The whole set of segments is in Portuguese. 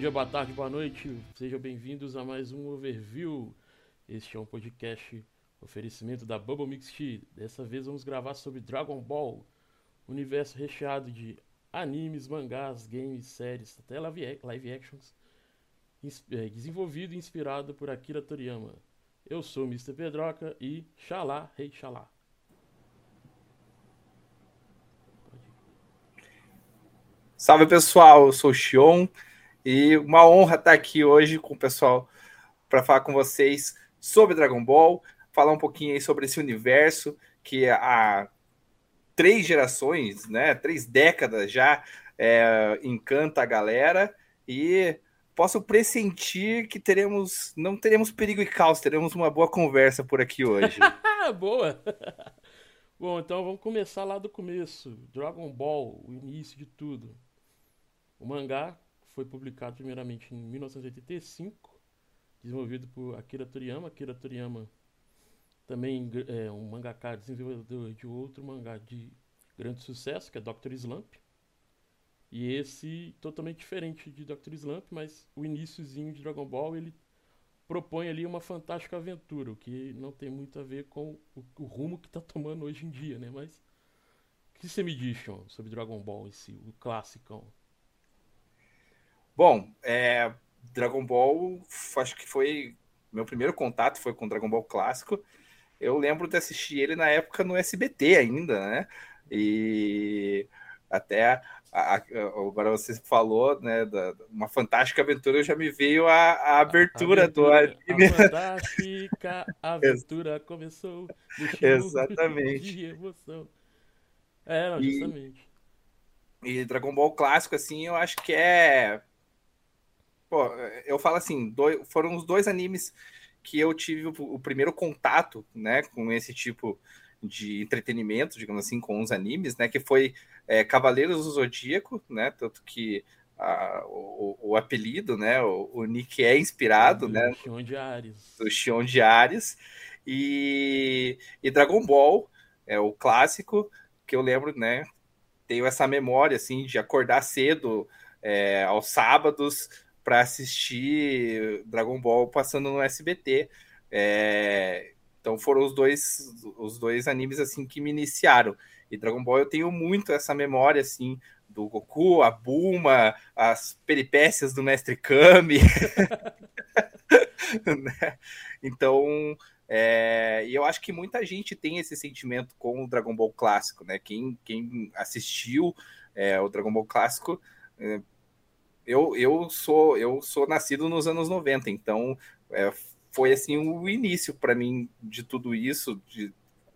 dia, boa tarde, boa noite. Sejam bem-vindos a mais um Overview. Este é um podcast oferecimento da Bubble Mix Tea. Dessa vez vamos gravar sobre Dragon Ball, universo recheado de animes, mangás, games, séries, até live actions, é, desenvolvido e inspirado por Akira Toriyama. Eu sou o Mr. Pedroca e Xalá, Rei hey, Xalá. Salve pessoal, eu sou o Xion e uma honra estar aqui hoje com o pessoal para falar com vocês sobre Dragon Ball, falar um pouquinho aí sobre esse universo que há três gerações, né, três décadas já é, encanta a galera e posso pressentir que teremos, não teremos perigo e caos, teremos uma boa conversa por aqui hoje. boa! Bom, então vamos começar lá do começo. Dragon Ball, o início de tudo. O mangá foi publicado primeiramente em 1985, desenvolvido por Akira Toriyama. Akira Toriyama também é um mangaka desenvolvedor de outro mangá de grande sucesso, que é Dr. Slump. E esse totalmente diferente de Dr. Slump, mas o iníciozinho de Dragon Ball ele propõe ali uma fantástica aventura, o que não tem muito a ver com o, o rumo que está tomando hoje em dia, né? Mas o que você me diz, Sean, sobre Dragon Ball em si, o clássico? Bom, é, Dragon Ball, acho que foi. Meu primeiro contato foi com Dragon Ball clássico. Eu lembro de assistir ele na época no SBT ainda, né? E até a, a, agora você falou, né, da, uma fantástica aventura, já me veio a, a abertura, abertura, do anime. A fantástica aventura começou. Exatamente. De emoção. É, não, justamente. E, e Dragon Ball clássico, assim, eu acho que é Pô, eu falo assim, dois, foram os dois animes que eu tive o, o, primeiro contato, né, com esse tipo de entretenimento, digamos assim, com os animes, né, que foi é, Cavaleiros do Zodíaco, né, tanto que a, o, o, apelido, né, o, o Nick é inspirado, do né, Xion de Ares. do Xion de Ares, e, e Dragon Ball, é o clássico, que eu lembro, né, tenho essa memória, assim, de acordar cedo é, aos sábados, para assistir Dragon Ball passando no SBT. É, então foram os dois, os dois animes assim que me iniciaram. E Dragon Ball eu tenho muito essa memória assim do Goku, a Bulma, as peripécias do Mestre Kami. né? Então, é, e eu acho que muita gente tem esse sentimento com o Dragon Ball clássico, né? Quem, quem assistiu é, o Dragon Ball clássico é, eu, eu sou eu sou nascido nos anos 90, então é, foi assim o início para mim de tudo isso, de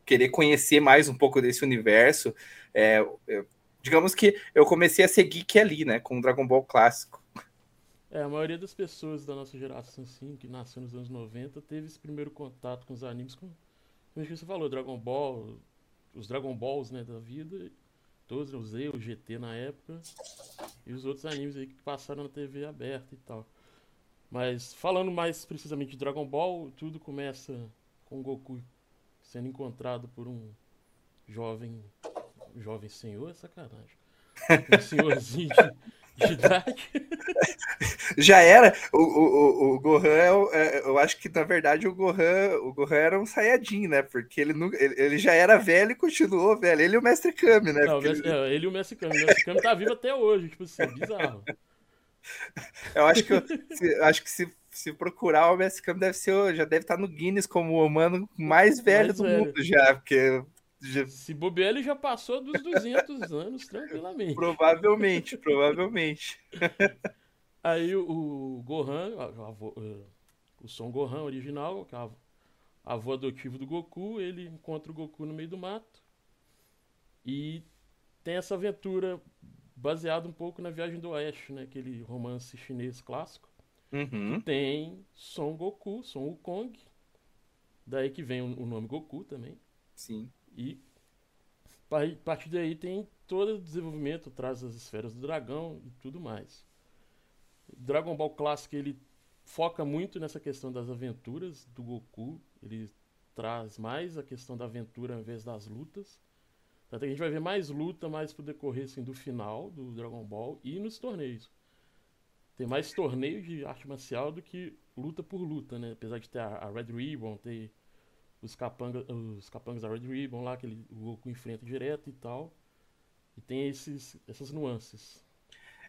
querer conhecer mais um pouco desse universo. É, é, digamos que eu comecei a seguir que ali, né, com o Dragon Ball clássico. É, a maioria das pessoas da nossa geração, assim, que nasceu nos anos 90, teve esse primeiro contato com os animes, como, como você falou, Dragon Ball, os Dragon Balls, né, da vida, todos, eu usei o GT na época e os outros animes aí que passaram na TV aberta e tal. Mas falando mais precisamente de Dragon Ball, tudo começa com Goku sendo encontrado por um jovem jovem senhor, é sacanagem. Um senhorzinho de, de idade. Já era. O, o, o Gohan, é, é, eu acho que na verdade o Gohan, o Gohan era um Saiyajin, né? Porque ele, ele, ele já era velho e continuou velho. Ele e o Mestre Kami, né? Não, ele... É, ele e o Mestre Kami. O Mestre Kami tá vivo até hoje, tipo assim, bizarro. Eu acho que, se, acho que se, se procurar o Mestre Kami deve ser, já deve estar no Guinness como o humano mais velho mais do velho. mundo já, porque se bobear, ele já passou dos 200 anos tranquilamente. Provavelmente, provavelmente. Aí o, Gohan, avô, eh, o Son Gohan original, que é avô adotivo do Goku, ele encontra o Goku no meio do mato e tem essa aventura baseada um pouco na Viagem do Oeste, né? Aquele romance chinês clássico. Uhum. Tem Son Goku, Son Wukong. Daí que vem o nome Goku também. Sim. E a partir daí tem todo o desenvolvimento, traz as esferas do dragão e tudo mais. Dragon Ball Classic ele foca muito nessa questão das aventuras do Goku. Ele traz mais a questão da aventura ao invés das lutas. Até a gente vai ver mais luta mais pro decorrer assim, do final do Dragon Ball e nos torneios. tem mais torneio de arte marcial do que luta por luta, né? Apesar de ter a Red Ribbon, ter os capangas, os capangas da Red Ribbon lá, que ele, o Goku enfrenta direto e tal. E tem esses, essas nuances.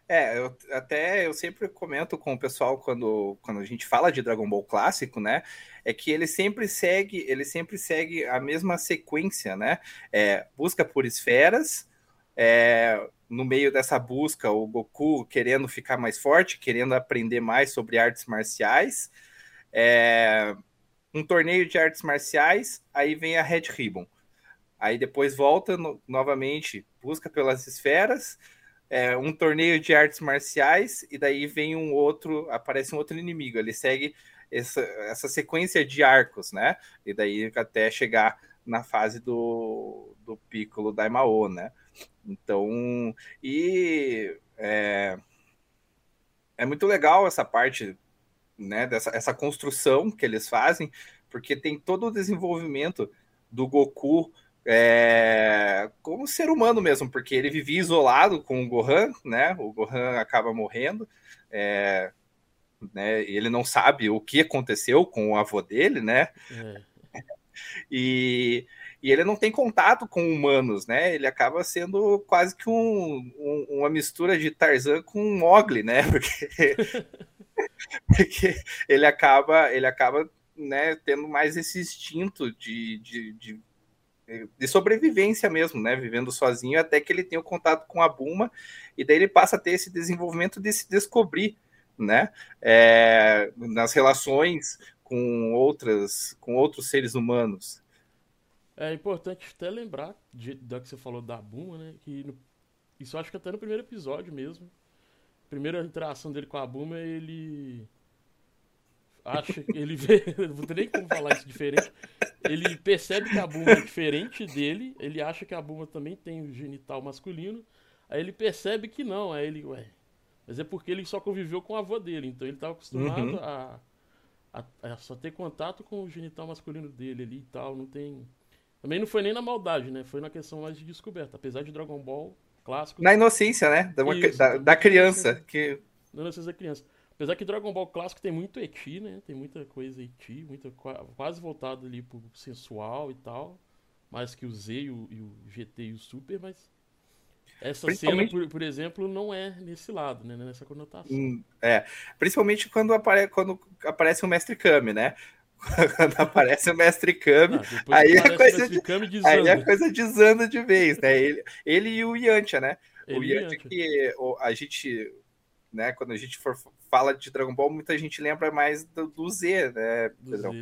É, eu, até eu sempre comento com o pessoal quando, quando a gente fala de Dragon Ball clássico, né? É que ele sempre segue, ele sempre segue a mesma sequência, né? É, busca por esferas, é, no meio dessa busca, o Goku querendo ficar mais forte, querendo aprender mais sobre artes marciais. É, um torneio de artes marciais, aí vem a Red Ribbon. Aí depois volta no, novamente, busca pelas esferas, é, um torneio de artes marciais, e daí vem um outro, aparece um outro inimigo. Ele segue essa, essa sequência de arcos, né? E daí até chegar na fase do, do Piccolo Daimao, né? Então, e é, é muito legal essa parte, né, dessa essa construção que eles fazem, porque tem todo o desenvolvimento do Goku é, como ser humano mesmo, porque ele vivia isolado com o Gohan, né? O Gohan acaba morrendo, é, né? Ele não sabe o que aconteceu com o avô dele, né? É. E, e ele não tem contato com humanos, né? Ele acaba sendo quase que um, um, uma mistura de Tarzan com Mogli, né? Porque, porque ele acaba, ele acaba né, tendo mais esse instinto de, de, de, de, sobrevivência mesmo, né? Vivendo sozinho, até que ele tem o contato com a Buma, e daí ele passa a ter esse desenvolvimento de se descobrir, né? É, nas relações com outras, com outros seres humanos. É importante até lembrar de, da que você falou da Buma, né? Que no, isso acho que até no primeiro episódio mesmo. Primeira interação dele com a Buma, ele acha que ele vê, não tem nem como falar isso diferente. Ele percebe que a Buma é diferente dele, ele acha que a Buma também tem o genital masculino. Aí ele percebe que não, aí ele, ué, mas é porque ele só conviveu com a avó dele, então ele estava acostumado uhum. a, a, a, só ter contato com o genital masculino dele ali e tal, não tem também não foi nem na maldade, né? Foi na questão mais de descoberta. Apesar de Dragon Ball clássico. Na inocência, né? Da, Isso, da, da criança. Que... Na inocência da criança. Apesar que Dragon Ball clássico tem muito eti, né? Tem muita coisa eti, muita, quase voltado ali pro sensual e tal. Mais que o Z e o, e o GT e o Super, mas. Essa cena, por, por, exemplo, não é nesse lado, né? Nessa conotação. Hum, é. Principalmente quando, apare, quando aparece o Mestre Kami, né? Quando aparece o Mestre Kami, ah, aí, a coisa de, aí a coisa desanda de vez, né? Ele, ele e o Yantia, né? Ele o Yantia que a gente, né, quando a gente for fala de Dragon Ball, muita gente lembra mais do, do Z, né, Pedrão?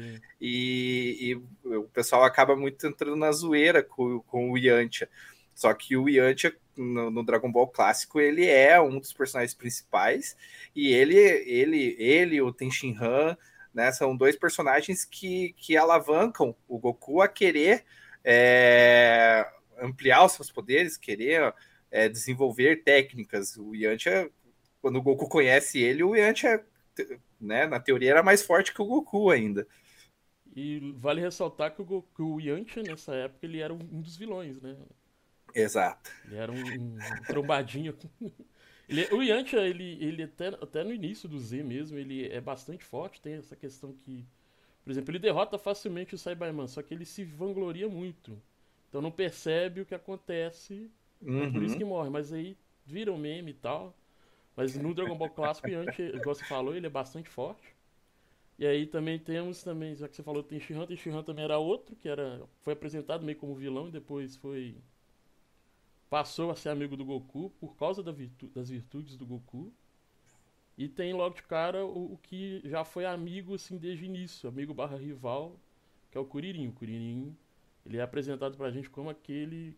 E, e, o pessoal acaba muito entrando na zoeira com, com o Yantia. Só que o Yantia, no, no, Dragon Ball clássico, ele é um dos personagens principais, e ele, ele, ele o Tenshin Han né? São dois personagens que, que alavancam o Goku a querer é, ampliar os seus poderes, querer é, desenvolver técnicas. O Yantia, quando o Goku conhece ele, o Yantia, né, na teoria, era mais forte que o Goku ainda. E vale ressaltar que o, Goku, o Yantia, nessa época, ele era um dos vilões, né? Exato. Ele era um, um trombadinho Ele, o Yantia, ele, ele até, até no início do Z mesmo, ele é bastante forte, tem essa questão que. Por exemplo, ele derrota facilmente o Cyberman, só que ele se vangloria muito. Então não percebe o que acontece, uhum. é por isso uhum. que morre. Mas aí vira um meme e tal. Mas no Dragon Ball clássico, o Yantia, igual você falou, ele é bastante forte. E aí também temos também, já que você falou, tem Shihan, tem Shihan também era outro, que era foi apresentado meio como vilão e depois foi passou a ser amigo do Goku por causa da virtu das virtudes do Goku. E tem logo de cara o, o, que já foi amigo assim desde o início, amigo barra rival, que é o Kuririn. O Kuririn, ele é apresentado pra gente como aquele,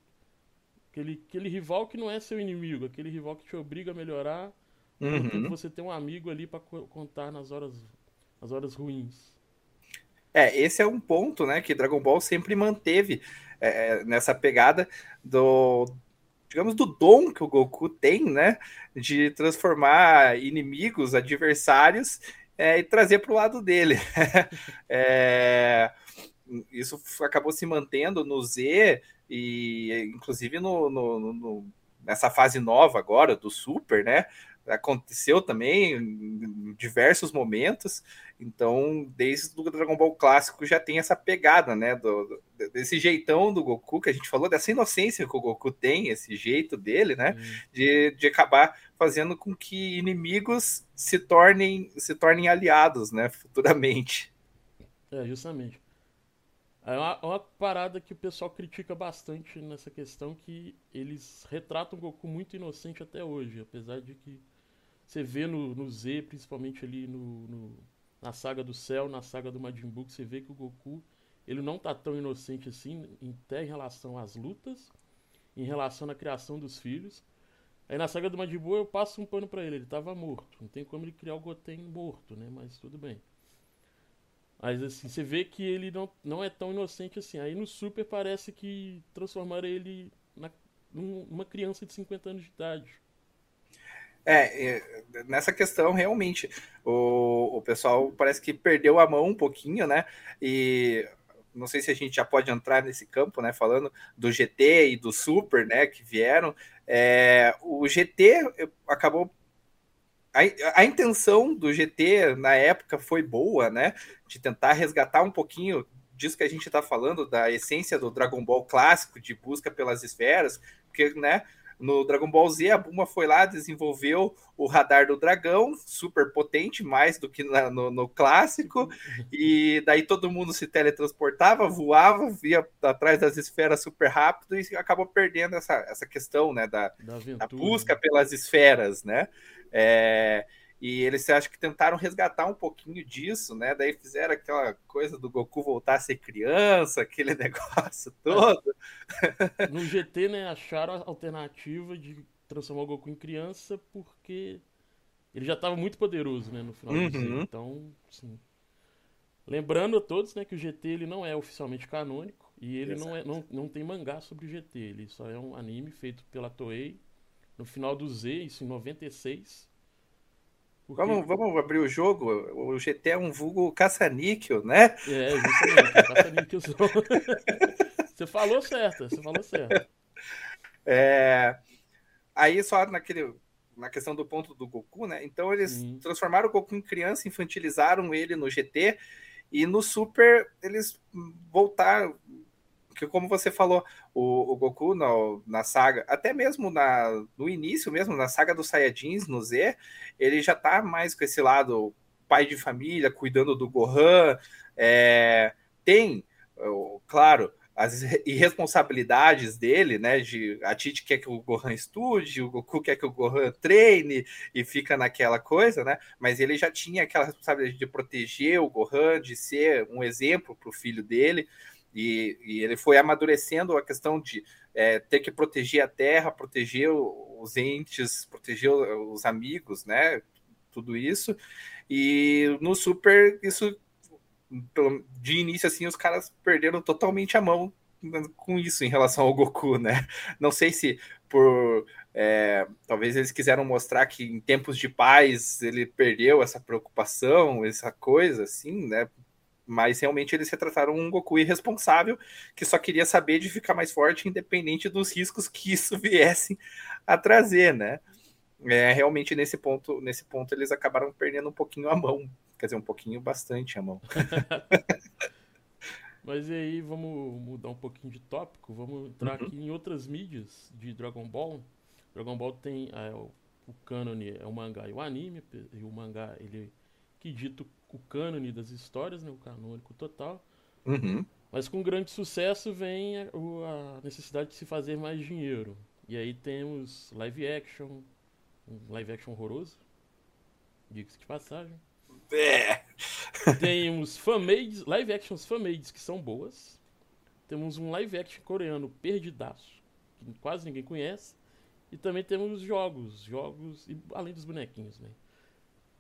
aquele, aquele rival que não é seu inimigo, aquele rival que te obriga a melhorar, uhum. você tem um amigo ali para contar nas horas, nas horas ruins. É, esse é um ponto, né, que Dragon Ball sempre manteve é, nessa pegada do, digamos, do dom que o Goku tem, né? De transformar inimigos, adversários é, e trazer para o lado dele. é, isso acabou se mantendo no Z e inclusive no, no, no, nessa fase nova agora do Super, né? Aconteceu também em diversos momentos. Então, desde o Dragon Ball clássico já tem essa pegada, né? Do, do, desse jeitão do Goku que a gente falou, dessa inocência que o Goku tem, esse jeito dele, né? De, de acabar fazendo com que inimigos se tornem, se tornem aliados, né? Futuramente. É, justamente. É uma, uma, parada que o pessoal critica bastante nessa questão que eles retratam o Goku muito inocente até hoje, apesar de que você vê no, no Z, principalmente ali no, no na saga do Céu, na saga do Majin Buu, você vê que o Goku ele não tá tão inocente assim, até em relação às lutas, em relação à criação dos filhos. Aí na saga do Majin Buu eu passo um pano para ele, ele tava morto. Não tem como ele criar o Goten morto, né? Mas tudo bem. Mas assim, você vê que ele não, não é tão inocente assim. Aí no Super parece que transformaram ele na, numa criança de 50 anos de idade. É, nessa questão, realmente, o, o pessoal parece que perdeu a mão um pouquinho, né? E não sei se a gente já pode entrar nesse campo, né? Falando do GT e do Super, né? Que vieram. É, o GT acabou. A, a intenção do GT na época foi boa, né? De tentar resgatar um pouquinho disso que a gente está falando, da essência do Dragon Ball clássico, de busca pelas esferas, porque, né? No Dragon Ball Z, a Buma foi lá, desenvolveu o radar do dragão, super potente, mais do que na, no, no, clássico, e daí todo mundo se teletransportava, voava, via atrás das esferas super rápido e acabou perdendo essa, essa questão, né, da, da, da busca pelas esferas, né? É, e eles acho que tentaram resgatar um pouquinho disso, né? Daí fizeram aquela coisa do Goku voltar a ser criança, aquele negócio todo. No GT, né, acharam a alternativa de transformar o Goku em criança porque ele já estava muito poderoso, né, no final uhum. do Então, sim. Lembrando a todos, né, que o GT ele não é oficialmente canônico e ele não, é, não, não tem mangá sobre o GT, ele só é um anime feito pela Toei no final do Z, isso em 96 porque... Vamos, vamos abrir o jogo. O GT é um vulgo caça-níquel, né? É, justamente, caça-níquel. você falou certo, você falou certo. É... Aí só naquele, na questão do ponto do Goku, né? Então eles uhum. transformaram o Goku em criança, infantilizaram ele no GT e no Super eles voltaram, que como você falou, o, o Goku na, na, saga, até mesmo na, no início mesmo, na saga dos Saiyajins, no Z, ele já tá mais com esse lado pai de família, cuidando do Gohan, é, tem, claro, as irresponsabilidades dele, né? De a Titi quer que o Gohan estude, o Goku quer que o Gohan treine e fica naquela coisa, né? Mas ele já tinha aquela responsabilidade de proteger o Gohan, de ser um exemplo para o filho dele. E, e, ele foi amadurecendo a questão de é, ter que proteger a terra, proteger os entes, proteger os amigos, né? Tudo isso. E no Super, isso de início, assim, os caras perderam totalmente a mão com isso em relação ao Goku, né? Não sei se por é, talvez eles quiseram mostrar que em tempos de paz ele perdeu essa preocupação, essa coisa, assim, né? Mas realmente eles retrataram um Goku irresponsável que só queria saber de ficar mais forte, independente dos riscos que isso viesse a trazer, né? É, realmente nesse ponto, nesse ponto eles acabaram perdendo um pouquinho a mão, quer dizer, um pouquinho bastante a mão. mas e aí, vamos mudar um pouquinho de tópico, vamos entrar uhum. aqui em outras mídias de Dragon Ball. Dragon Ball tem é, o, o cânone é o mangá e o anime, e o mangá ele que dito o cânone das histórias, né, o canônico total. Uhum. Mas com grande sucesso vem a, a, necessidade de se fazer mais dinheiro. E aí temos live action, um live action horroroso, diga-se de passagem. É. Temos fanmades, live actions fanmades que são boas. Temos um live action coreano perdidaço, que quase ninguém conhece. E também temos jogos, jogos, além dos bonequinhos, né?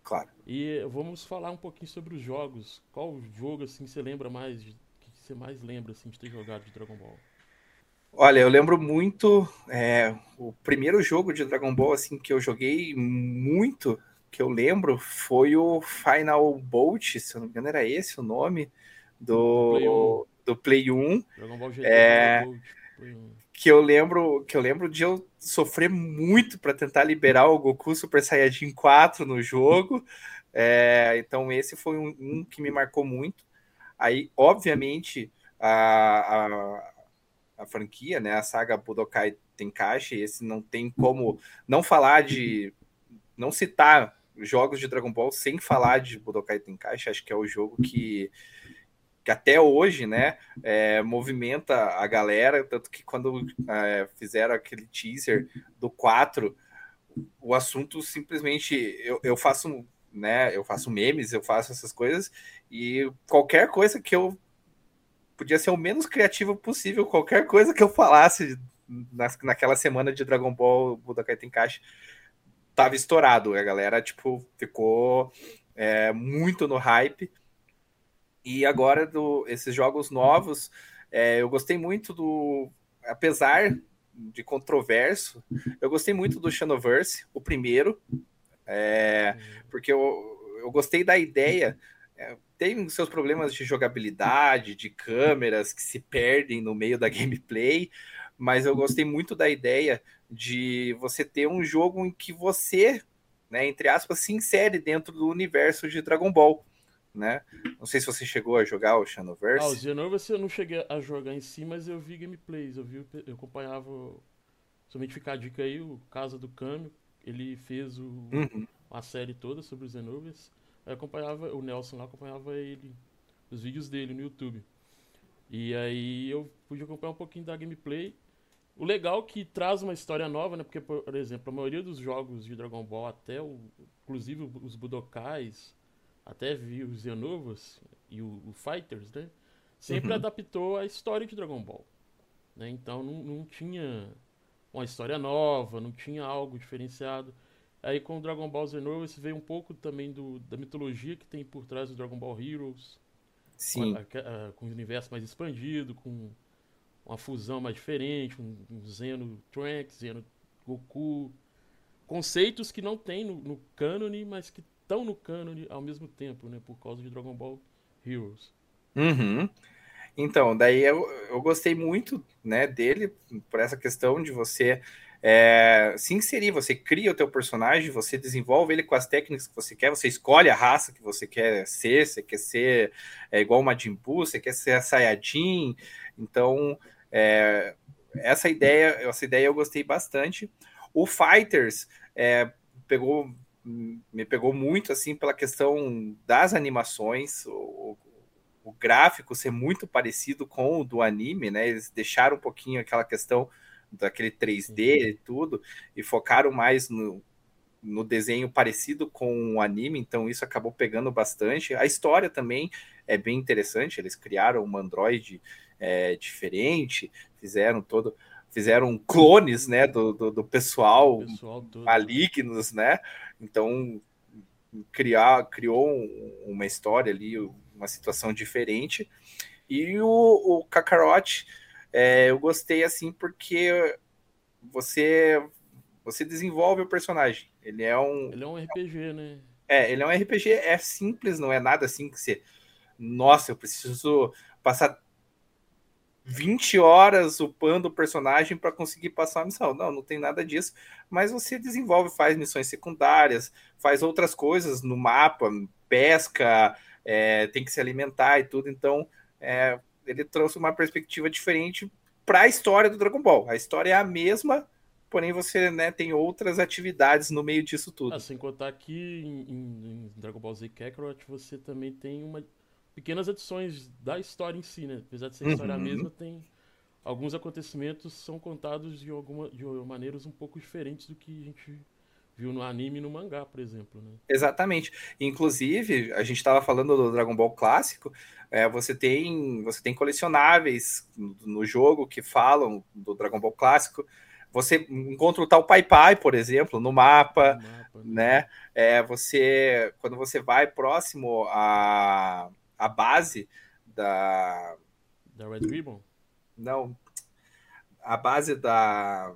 Claro. E vamos falar um pouquinho sobre os jogos. Qual jogo assim você lembra mais, que você mais lembra assim de ter jogado de Dragon Ball? Olha, eu lembro muito é, o primeiro jogo de Dragon Ball assim que eu joguei muito, que eu lembro, foi o Final Bolt, se eu não me engano era esse o nome do Play 1. Do Play 1. Dragon Ball GT é... que eu lembro que eu lembro de eu sofrer muito para tentar liberar o Goku Super Saiyajin 4 no jogo. É, então esse foi um, um, que me marcou muito. Aí, obviamente, a, a, a, franquia, né, a saga Budokai Tenkaichi, esse não tem como não falar de não citar jogos de Dragon Ball sem falar de Budokai Tenkaichi, acho que é o jogo que que até hoje, né, é, movimenta a galera, tanto que quando é, fizeram aquele teaser do 4, o assunto simplesmente, eu, eu faço, né, eu faço memes, eu faço essas coisas, e qualquer coisa que eu, podia ser o menos criativo possível, qualquer coisa que eu falasse na, naquela semana de Dragon Ball Budokai Tenkaichi, tava estourado, a galera, tipo, ficou é, muito no hype, e agora, do, esses jogos novos, é, eu gostei muito do. Apesar de controverso, eu gostei muito do Xenoverse, o primeiro, é, porque eu, eu gostei da ideia. É, tem seus problemas de jogabilidade, de câmeras que se perdem no meio da gameplay, mas eu gostei muito da ideia de você ter um jogo em que você, né, entre aspas, se insere dentro do universo de Dragon Ball né? Não sei se você chegou a jogar o Xenoverse. Ah, o Xenoverse eu não cheguei a jogar em si, mas eu vi gameplays, eu vi, eu acompanhava, somente ficar a dica aí, o Casa do Câmbio, ele fez o, uhum. a série toda sobre o Xenoverse, eu acompanhava, o Nelson lá acompanhava ele, os vídeos dele no YouTube. E aí eu pude acompanhar um pouquinho da gameplay. O legal é que traz uma história nova, né? Porque, por exemplo, a maioria dos jogos de Dragon Ball, até o, inclusive os Budokais, até vi os Xenovas e o, o Fighters, né? Sempre uhum. adaptou a história de Dragon Ball. Né? Então não, não tinha uma história nova, não tinha algo diferenciado. Aí com o Dragon Ball Xenoverse veio um pouco também do, da mitologia que tem por trás do Dragon Ball Heroes. Sim. Com, a, a, com o universo mais expandido, com uma fusão mais diferente, um, um Zeno Trunks, Zeno Goku. Conceitos que não tem no, no cânone, mas que estão no cânone ao mesmo tempo, né? Por causa de Dragon Ball Heroes. Uhum. Então, daí eu, eu gostei muito né, dele por essa questão de você é, se inserir, você cria o teu personagem, você desenvolve ele com as técnicas que você quer, você escolhe a raça que você quer ser, você quer ser é, igual o Majin Buu, você quer ser a Saiyajin, então é, essa ideia, essa ideia eu gostei bastante. O Fighters é, pegou me pegou muito assim pela questão das animações, o, o, gráfico ser muito parecido com o do anime, né? Eles deixaram um pouquinho aquela questão daquele 3D e tudo e focaram mais no, no desenho parecido com o anime, então isso acabou pegando bastante. A história também é bem interessante, eles criaram um Android é, diferente, fizeram todo fizeram clones, né, do, do, do pessoal, pessoal malignos, né? Então criar, criou uma história ali, uma situação diferente. E o, o Kakarot, é, eu gostei assim porque você você desenvolve o personagem. Ele é um ele é um RPG, né? É, ele é um RPG, é simples, não é nada assim que você nossa, eu preciso passar 20 horas upando o personagem para conseguir passar a missão. Não, não tem nada disso. Mas você desenvolve, faz missões secundárias, faz outras coisas no mapa, pesca, é, tem que se alimentar e tudo. Então, é, ele trouxe uma perspectiva diferente para a história do Dragon Ball. A história é a mesma, porém você né, tem outras atividades no meio disso tudo. Ah, sem contar que em, em Dragon Ball Z Kakarot você também tem uma pequenas adições da história em si, né? Apesar de ser a história uhum. mesma, tem alguns acontecimentos são contados de alguma de maneiras um pouco diferentes do que a gente viu no anime e no mangá, por exemplo, né? Exatamente. Inclusive, a gente estava falando do Dragon Ball clássico, é, você tem você tem colecionáveis no, jogo que falam do Dragon Ball clássico. Você encontra o tal Pai Pai, por exemplo, no mapa, no mapa né? né? É, você quando você vai próximo a a base da. Da Red Ribbon? Não. A base da.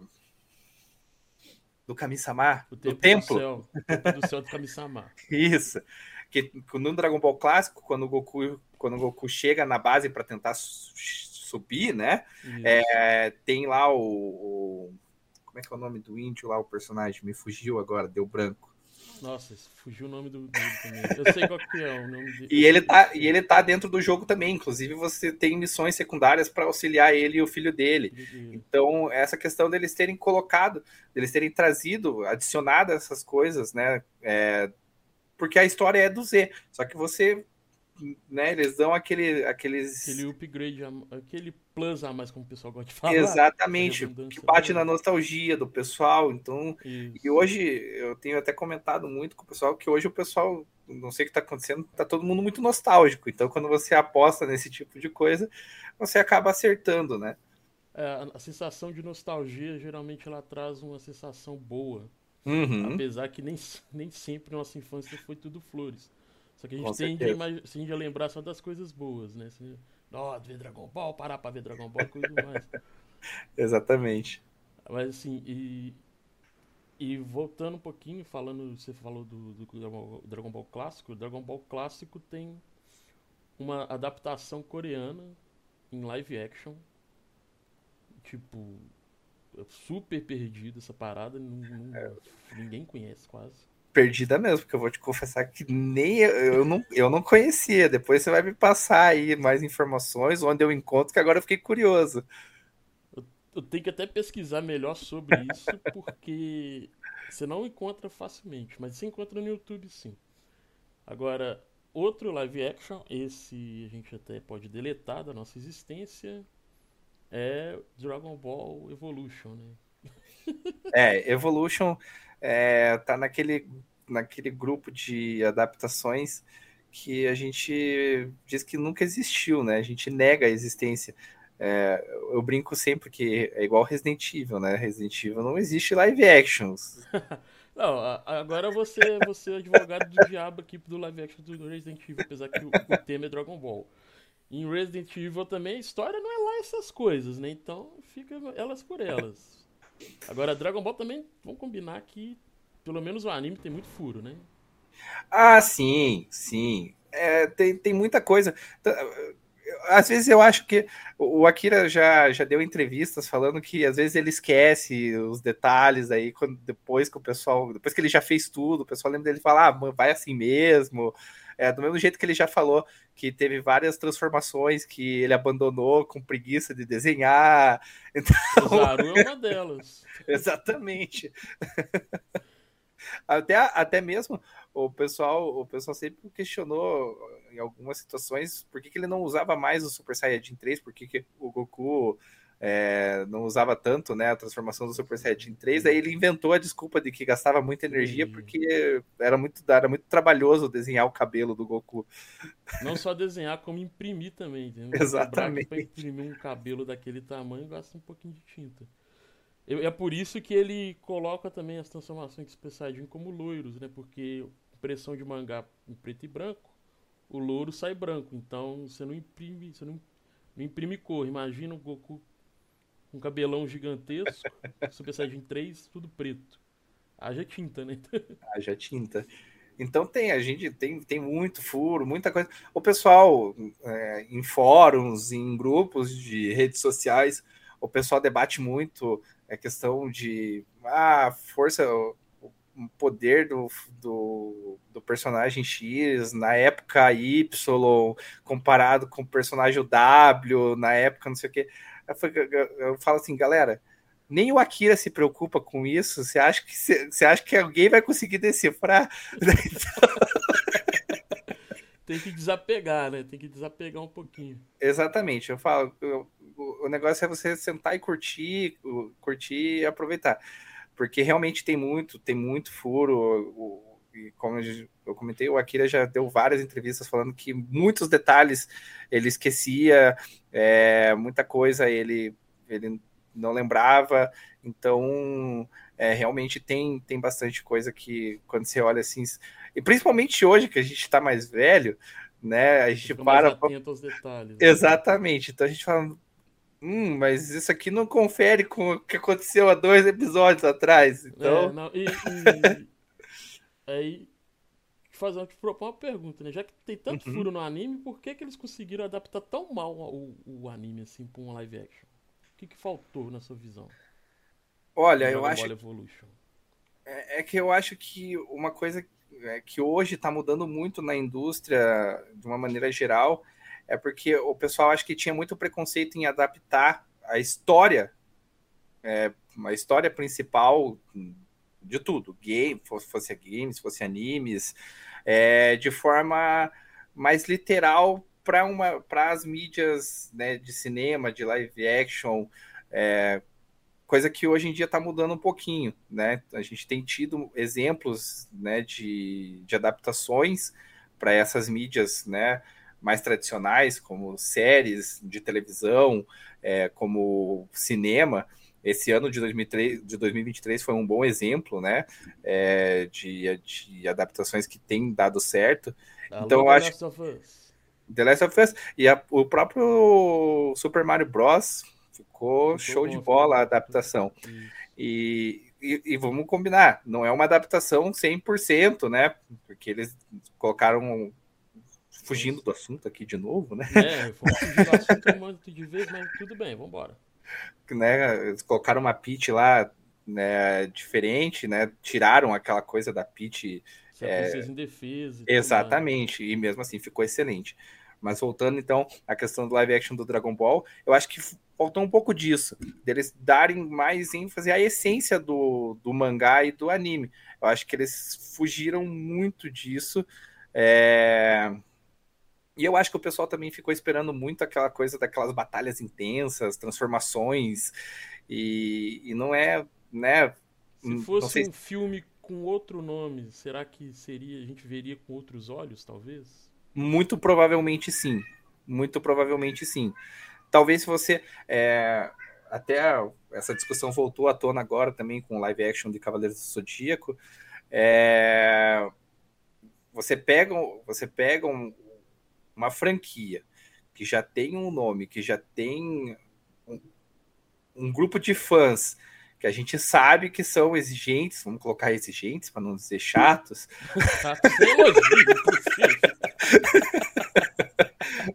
Do Kami-sama. Do templo. Do céu. O templo do céu do Kami-sama. Isso. Que no Dragon Ball clássico, quando o Goku, quando o Goku chega na base para tentar subir, né? É, tem lá o, o, Como é que é o nome do índio lá, o personagem? Me fugiu agora, deu branco. Nossa, fugiu o nome do dele também. Eu sei qual que é o nome dele. E ele tá, e ele tá dentro do jogo também. Inclusive, você tem missões secundárias para auxiliar ele e o filho dele. Então, essa questão deles terem colocado, deles terem trazido, adicionado essas coisas, né? É, porque a história é do Z. Só que você né, eles dão aquele, aqueles. Aquele upgrade, aquele plus a mais, como o pessoal gosta de falar. Exatamente, que bate na nostalgia do pessoal. Então, Isso. e hoje eu tenho até comentado muito com o pessoal que hoje o pessoal, não sei o que está acontecendo, está todo mundo muito nostálgico. Então, quando você aposta nesse tipo de coisa, você acaba acertando, né? É, a sensação de nostalgia geralmente ela traz uma sensação boa. Uhum. Apesar que nem, nem sempre nossa infância foi tudo flores. Só que a gente tende a, tende a, lembrar só das coisas boas, né? Assim, ó, ver Dragon Ball, parar pra ver Dragon Ball, coisa mais. Exatamente. Mas assim, e, e voltando um pouquinho, falando, você falou do, do Dragon Ball clássico, o Dragon Ball clássico tem uma adaptação coreana em live action. Tipo, super perdido essa parada, não, não, é. ninguém conhece quase perdida mesmo, porque eu vou te confessar que nem eu, eu, não, eu não conhecia. Depois você vai me passar aí mais informações, onde eu encontro, que agora eu fiquei curioso. Eu, eu tenho que até pesquisar melhor sobre isso, porque você não encontra facilmente, mas você encontra no YouTube sim. Agora, outro live action, esse a gente até pode deletar da nossa existência, é Dragon Ball Evolution, né? É, Evolution é, tá naquele, naquele grupo de adaptações que a gente diz que nunca existiu, né? A gente nega a existência. É, eu brinco sempre que é igual Resident Evil, né? Resident Evil não existe live actions. não, agora você, você é advogado do diabo aqui do live action do Resident Evil, apesar que o, o tema é Dragon Ball. Em Resident Evil também a história não é lá essas coisas, né? Então fica elas por elas. Agora, Dragon Ball também, vamos combinar que pelo menos o anime tem muito furo, né? Ah, sim, sim. É, tem, tem muita coisa. Às vezes eu acho que o Akira já, já deu entrevistas falando que às vezes ele esquece os detalhes aí, quando, depois que o pessoal, depois que ele já fez tudo, o pessoal lembra dele falar, ah, vai assim mesmo. É, do mesmo jeito que ele já falou que teve várias transformações que ele abandonou com preguiça de desenhar. Então... O Zaru é uma delas. Exatamente. até, até mesmo o pessoal, o pessoal sempre questionou em algumas situações por que, que ele não usava mais o Super Saiyajin 3, por que, que o Goku é, não usava tanto né, a transformação do Super Saiyajin 3, aí ele inventou a desculpa de que gastava muita energia Sim. porque era muito, era muito trabalhoso desenhar o cabelo do Goku. Não só desenhar, como imprimir também. Entendeu? Exatamente. Para imprimir um cabelo daquele tamanho gasta um pouquinho de tinta. É por isso que ele coloca também as transformações de Super Saiyajin como loiros, né? Porque impressão de mangá em preto e branco, o louro sai branco. Então você não imprime, você não, não imprime cor. Imagina o Goku um cabelão gigantesco, Super Saiyajin 3, tudo preto. Haja tinta, né? Haja tinta. Então tem, a gente tem, tem muito furo, muita coisa. O pessoal é, em fóruns, em grupos de redes sociais, o pessoal debate muito a questão de ah, força, o poder do, do, do, personagem X na época Y comparado com o personagem W na época não sei o eu falo assim, galera, nem o Akira se preocupa com isso. Você acha que você acha que alguém vai conseguir decifrar? Tem que desapegar, né? Tem que desapegar um pouquinho. Exatamente. Eu falo, eu, o negócio é você sentar e curtir, curtir e aproveitar, porque realmente tem muito, tem muito furo. O, e como eu comentei, o Akira já deu várias entrevistas falando que muitos detalhes ele esquecia, é, muita coisa ele, ele não lembrava, então é, realmente tem, tem bastante coisa que quando você olha assim, e principalmente hoje que a gente está mais velho, né? A gente para. detalhes. Né? Exatamente. Então a gente fala, hum, mas isso aqui não confere com o que aconteceu há dois episódios atrás. Então. É, não, e, e, aí, fazer te propor uma pergunta, né? Já que tem tanto uhum. furo no anime, por que, que eles conseguiram adaptar tão mal o, o anime assim para um live action? O que, que faltou na sua visão? Olha, eu acho. É, é, que eu acho que uma coisa é, que hoje está mudando muito na indústria, de uma maneira geral, é porque o pessoal acha que tinha muito preconceito em adaptar a história, é, a história principal de tudo, game, fosse, games, fosse animes, é, de forma mais literal para as mídias né, de cinema, de live action, é, coisa que hoje em dia está mudando um pouquinho, né? A gente tem tido exemplos né, de, de adaptações para essas mídias né, mais tradicionais, como séries de televisão, é, como cinema. Esse ano de, 2003, de 2023 foi um bom exemplo né, é, de, de adaptações que têm dado certo. Alô, então, eu acho. The Last of Us. E a, o próprio Super Mario Bros Ficou show de bola a adaptação. E, e, e, vamos combinar, não é uma adaptação 100%, né? Porque eles colocaram. Fugindo do assunto aqui de novo, né? É, fugir do assunto de vez, mas tudo bem, vamos embora. Né, eles colocaram uma pitch lá né, diferente, né? Tiraram aquela coisa da pitch. É, em defesa. Exatamente, e mesmo assim ficou excelente. Mas voltando então à questão do live action do Dragon Ball, eu acho que faltou um pouco disso, deles darem mais ênfase à essência do, do mangá e do anime. Eu acho que eles fugiram muito disso. É... E eu acho que o pessoal também ficou esperando muito aquela coisa daquelas batalhas intensas, transformações, e, e não é, né? Se fosse um filme com outro nome, será que seria a gente veria com outros olhos, talvez? Muito provavelmente sim. Muito provavelmente sim. Talvez se você. É, até essa discussão voltou à tona agora também com o live action de Cavaleiros do Zodíaco. É, você pega, você pega um, uma franquia que já tem um nome, que já tem um, um, grupo de fãs que a gente sabe que são exigentes, vamos colocar exigentes para não dizer chatos.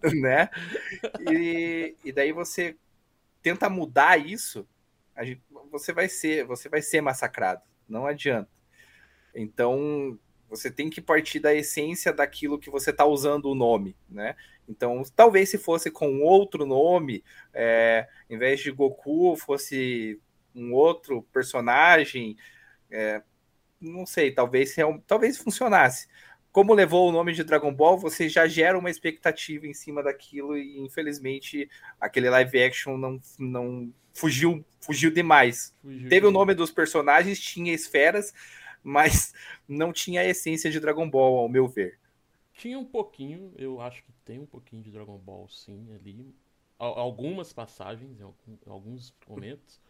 Né? E, e daí você tenta mudar isso, gente, você vai ser, você vai ser massacrado. Não adianta. Então você tem que partir da essência daquilo que você está usando o nome, né? Então, talvez se fosse com outro nome, é, em vez de Goku, fosse um outro personagem, é, não sei, talvez, talvez funcionasse como levou o nome de Dragon Ball, você já gera uma expectativa em cima daquilo e infelizmente aquele live action não, não fugiu, fugiu demais. Fugiu Teve demais. o nome dos personagens, tinha esferas, mas não tinha a essência de Dragon Ball, ao meu ver. Tinha um pouquinho, eu acho que tem um pouquinho de Dragon Ball sim ali. Algumas passagens, em alguns momentos.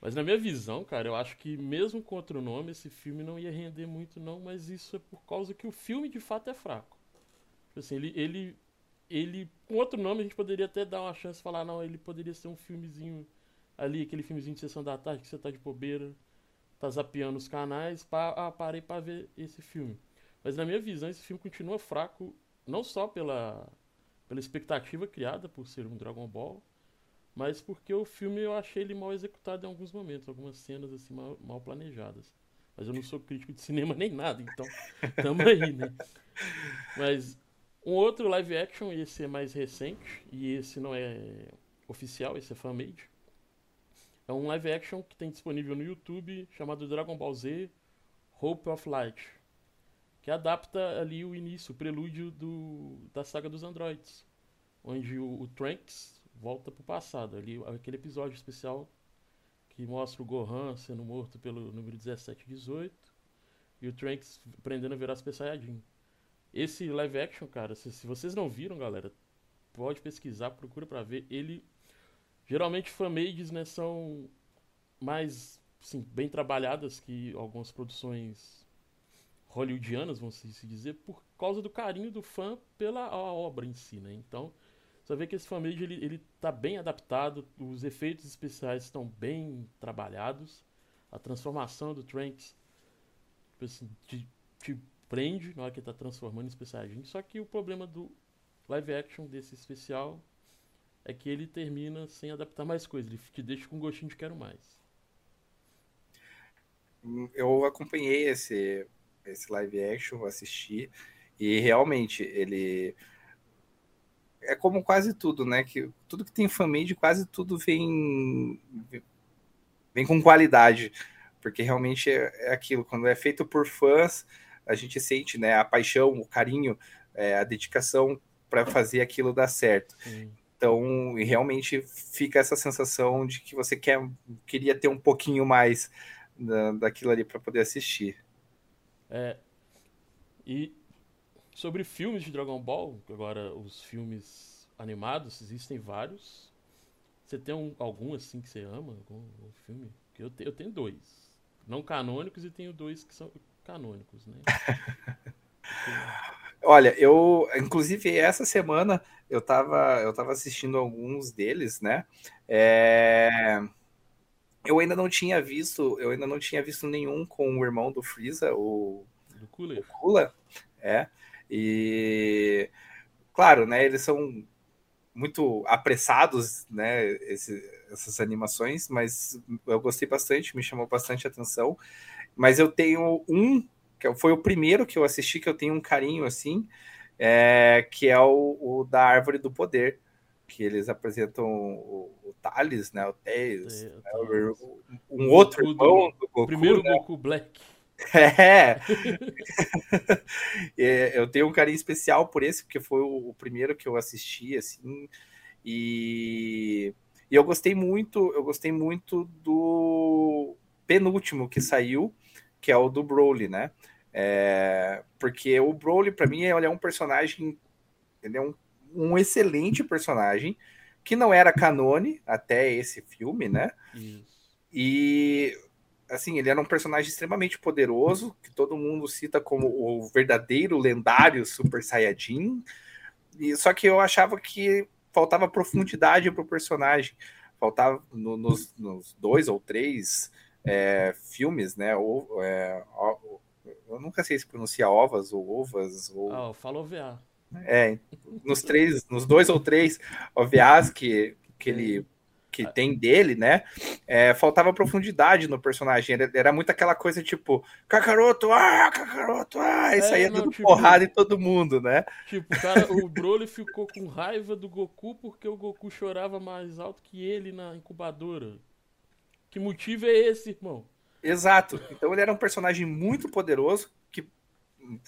Mas na minha visão, cara, eu acho que mesmo com outro nome, esse filme não ia render muito, não, mas isso é por causa que o filme de fato é fraco. Tipo assim, ele, ele, ele. Com outro nome a gente poderia até dar uma chance de falar, não, ele poderia ser um filmezinho ali, aquele filmezinho de sessão da tarde que você tá de bobeira, tá zapeando os canais, pá, ah, parei pra ver esse filme. Mas na minha visão, esse filme continua fraco, não só pela, pela expectativa criada por ser um Dragon Ball, mas porque o filme eu achei ele mal executado em alguns momentos, algumas cenas assim mal, mal planejadas. Mas eu não sou crítico de cinema nem nada, então tamo aí, né? Mas um outro live action, esse é mais recente, e esse não é oficial, esse é fan-made. É um live action que tem disponível no YouTube, chamado Dragon Ball Z Hope of Light, que adapta ali o início, o prelúdio do, da saga dos androids, onde o, o Trunks volta pro passado. Ali, aquele episódio especial que mostra o Gohan sendo morto pelo número 1718 e o Trunks aprendendo a virar Super Saiyajin. Esse live action, cara, se, se vocês não viram, galera, pode pesquisar, procura para ver. Ele geralmente fanmades, né, são mais assim, bem trabalhadas que algumas produções hollywoodianas, vamos se dizer, por causa do carinho do fã pela obra em si, né? Então, você vê que esse fanmade ele, ele tá bem adaptado, os efeitos especiais estão bem trabalhados, a transformação do Trunks tipo assim, te, te prende na hora que ele tá transformando em Saiyajin. Só que o problema do live action desse especial é que ele termina sem adaptar mais coisas. Ele te deixa com gostinho de quero mais. Eu acompanhei esse, esse live action, assisti, e realmente ele é como quase tudo, né? Que tudo que tem fanmade, quase tudo vem vem com qualidade, porque realmente é, é, aquilo. Quando é feito por fãs, a gente sente, né? A paixão, o carinho, é, a dedicação para fazer aquilo dar certo. Sim. Então, realmente fica essa sensação de que você quer, queria ter um pouquinho mais da, daquilo ali para poder assistir. É. E Sobre filmes de Dragon Ball, agora os filmes animados, existem vários. Você tem um, algum assim que você ama? Algum, algum filme? eu, te, eu tenho dois. Não canônicos e tenho dois que são canônicos, né? Olha, eu, inclusive, essa semana eu tava, eu tava assistindo alguns deles, né? É... Eu ainda não tinha visto, eu ainda não tinha visto nenhum com o irmão do Freeza, o, do Cooler. o Kula, é. E claro, né, eles são muito apressados, né, esse, essas animações, mas eu gostei bastante, me chamou bastante atenção. Mas eu tenho um, que foi o primeiro que eu assisti, que eu tenho um carinho assim, é, que é o, o, da Árvore do Poder, que eles apresentam o, o Thales, né, o Tails, é, né, um outro irmão do Goku. Primeiro né? Goku Black. É. é. eu tenho um carinho especial por esse, porque foi o, primeiro que eu assisti, assim, e, e eu gostei muito, eu gostei muito do penúltimo que saiu, que é o do Broly, né? É, porque o Broly, para mim, ele é um personagem, ele é um, um excelente personagem, que não era canone até esse filme, né? Isso. E assim, ele era um personagem extremamente poderoso, que todo mundo cita como o verdadeiro lendário Super Saiyajin. E só que eu achava que faltava profundidade para o personagem. Faltava no, nos, nos, dois ou três é, filmes, né? Ou, é, eu nunca sei se pronuncia ovas ou ovas. Ou... Ah, fala OVA. É, nos três, nos dois ou três OVAs que, que ele que tem dele, né? É, faltava profundidade no personagem. Era, era, muito aquela coisa tipo, Kakaroto, ah, Kakaroto, ah, isso é, aí é tudo tipo, porrada em todo mundo, né? Tipo, cara, o Broly ficou com raiva do Goku porque o Goku chorava mais alto que ele na incubadora. Que motivo é esse, irmão? Exato. Então ele era um personagem muito poderoso que,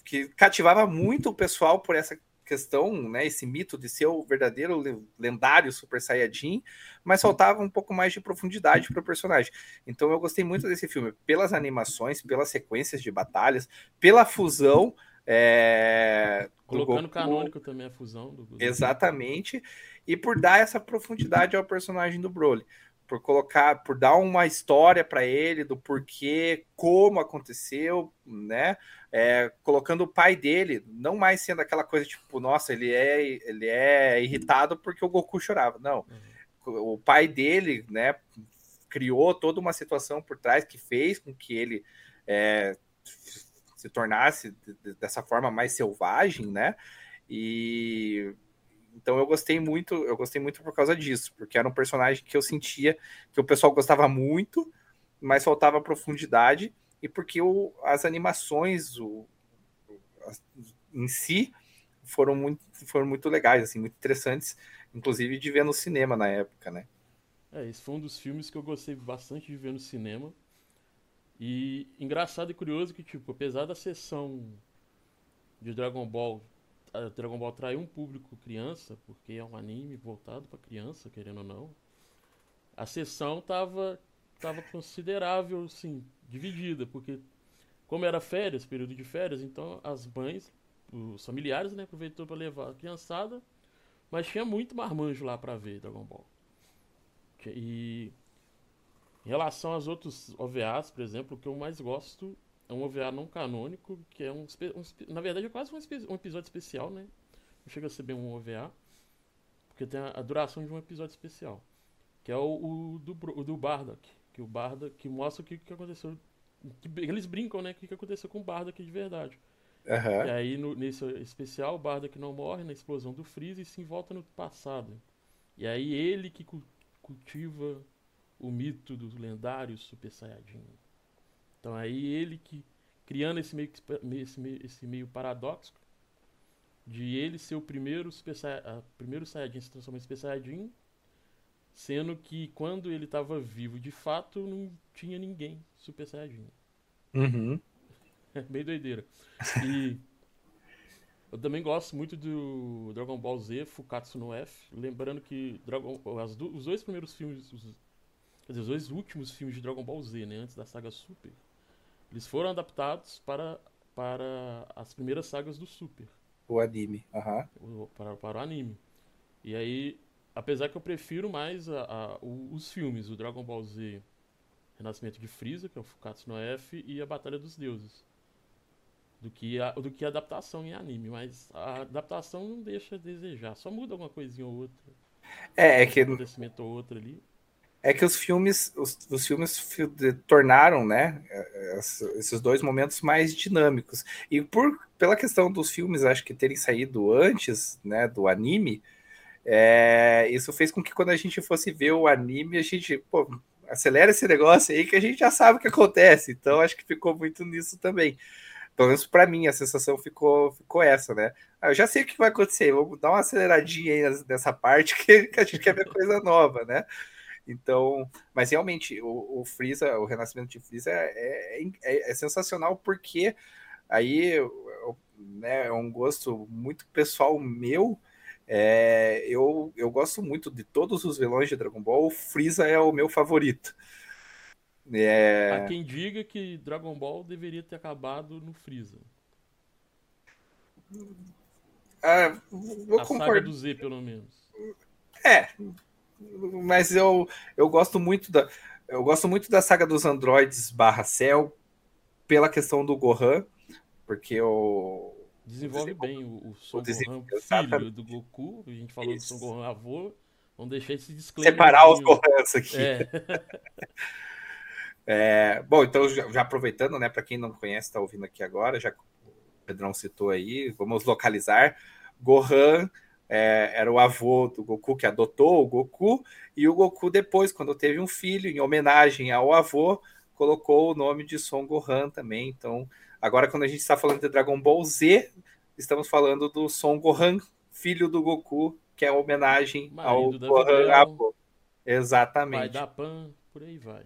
que cativava muito o pessoal por essa questão, né, esse mito de ser o verdadeiro lendário Super Saiyajin, mas faltava um pouco mais de profundidade para o personagem. Então eu gostei muito desse filme, pelas animações, pelas sequências de batalhas, pela fusão. É, Colocando canônico também a fusão. Do. Exatamente. E por dar essa profundidade ao personagem do Broly por colocar, por dar uma história para ele do porquê, como aconteceu, né? É, colocando o pai dele, não mais sendo aquela coisa tipo, nossa, ele é, ele é irritado porque o Goku chorava. Não. Uhum. O pai dele, né, criou toda uma situação por trás que fez com que ele é, se tornasse dessa forma mais selvagem, né? E então eu gostei muito, eu gostei muito por causa disso, porque era um personagem que eu sentia que o pessoal gostava muito, mas faltava profundidade, e porque o, as animações o, as, em si foram muito, foram muito legais, assim, muito interessantes, inclusive de ver no cinema na época, né? É, esse foi um dos filmes que eu gostei bastante de ver no cinema. E engraçado e curioso que, tipo, apesar da sessão de Dragon Ball Dragon Ball atrai um público criança, porque é um anime voltado para criança, querendo ou não. A sessão tava tava considerável, sim, dividida, porque como era férias, período de férias, então as mães, os familiares, né, aproveitou para levar a criançada, mas tinha muito marmanjo lá para ver Dragon Ball. E em relação aos outros OVAs, por exemplo, o que eu mais gosto é um OVA não canônico, que é um, um na verdade é quase um, um, episódio especial, né? Não chega a ser bem um OVA, porque tem a, a duração de um episódio especial, que é o, o do, o do Bardock, que o Bardock que mostra o que, que aconteceu, que eles brincam, né, o que, que aconteceu com o Bardock de verdade. Uhum. E aí, no, nesse especial, o Bardock não morre na explosão do Freeza e sim volta no passado. E aí ele que cultiva o mito do lendário Super Saiyajin. Então aí ele que criando esse meio, esse meio, esse meio paradoxo de ele ser o primeiro Super Saiyajin, primeiro Saiyajin se transformar em Super Saiyajin, sendo que quando ele estava vivo de fato não tinha ninguém Super Saiyajin. Uhum. É bem doideira. E eu também gosto muito do Dragon Ball Z, Fukatsu no F. Lembrando que Dragon, do, os dois primeiros filmes, os, quer dizer, os dois últimos filmes de Dragon Ball Z, né, antes da saga Super, eles foram adaptados para, para as primeiras sagas do Super. O anime, aham. Uhum. Para, para o anime. E aí, apesar que eu prefiro mais a, a, os filmes, o Dragon Ball Z Renascimento de Freeza, que é o Fukatsu no F, e a Batalha dos Deuses do que a, do que a adaptação em anime, mas a adaptação não deixa a desejar, só muda alguma coisinha ou outra. É, é que um acontecimento ou outro ali. É que os filmes, os, os filmes tornaram, né, esses dois momentos mais dinâmicos. E por pela questão dos filmes, acho que terem saído antes, né, do anime, é, isso fez com que quando a gente fosse ver o anime, a gente, pô, acelera esse negócio aí que a gente já sabe o que acontece. Então acho que ficou muito nisso também. Pelo menos para mim, a sensação ficou, ficou essa, né? Ah, eu já sei o que vai acontecer, vamos dar uma aceleradinha aí nessa parte que, que a gente quer ver coisa nova, né? Então, mas realmente, o, o Freeza, o renascimento de Freeza é, é, é, é sensacional porque aí né, é um gosto muito pessoal meu. É, eu, eu gosto muito de todos os vilões de Dragon Ball. O Freeza é o meu favorito. É... Há quem diga que Dragon Ball deveria ter acabado no Freeza. Ah, vou A saga do Z, pelo menos. É, mas eu, eu gosto muito da eu gosto muito da saga dos androides barra Cell pela questão do Gohan, porque o desenvolve bem o, o Son Gohan filho do Goku, a gente falou Isso. do Son Gohan avô, vamos deixar esse disclaimer. Separar os Gohans aqui. É. É, bom, então já, já aproveitando, né, para quem não conhece, está ouvindo aqui agora, já que o Pedrão citou aí, vamos localizar. Gohan é, era o avô do Goku que adotou o Goku, e o Goku depois, quando teve um filho, em homenagem ao avô, colocou o nome de Son Gohan também. Então, agora quando a gente está falando de Dragon Ball Z, estamos falando do Son Gohan, filho do Goku, que é homenagem Marido ao Gohan avô. Exatamente. Pai da Pan, por aí vai.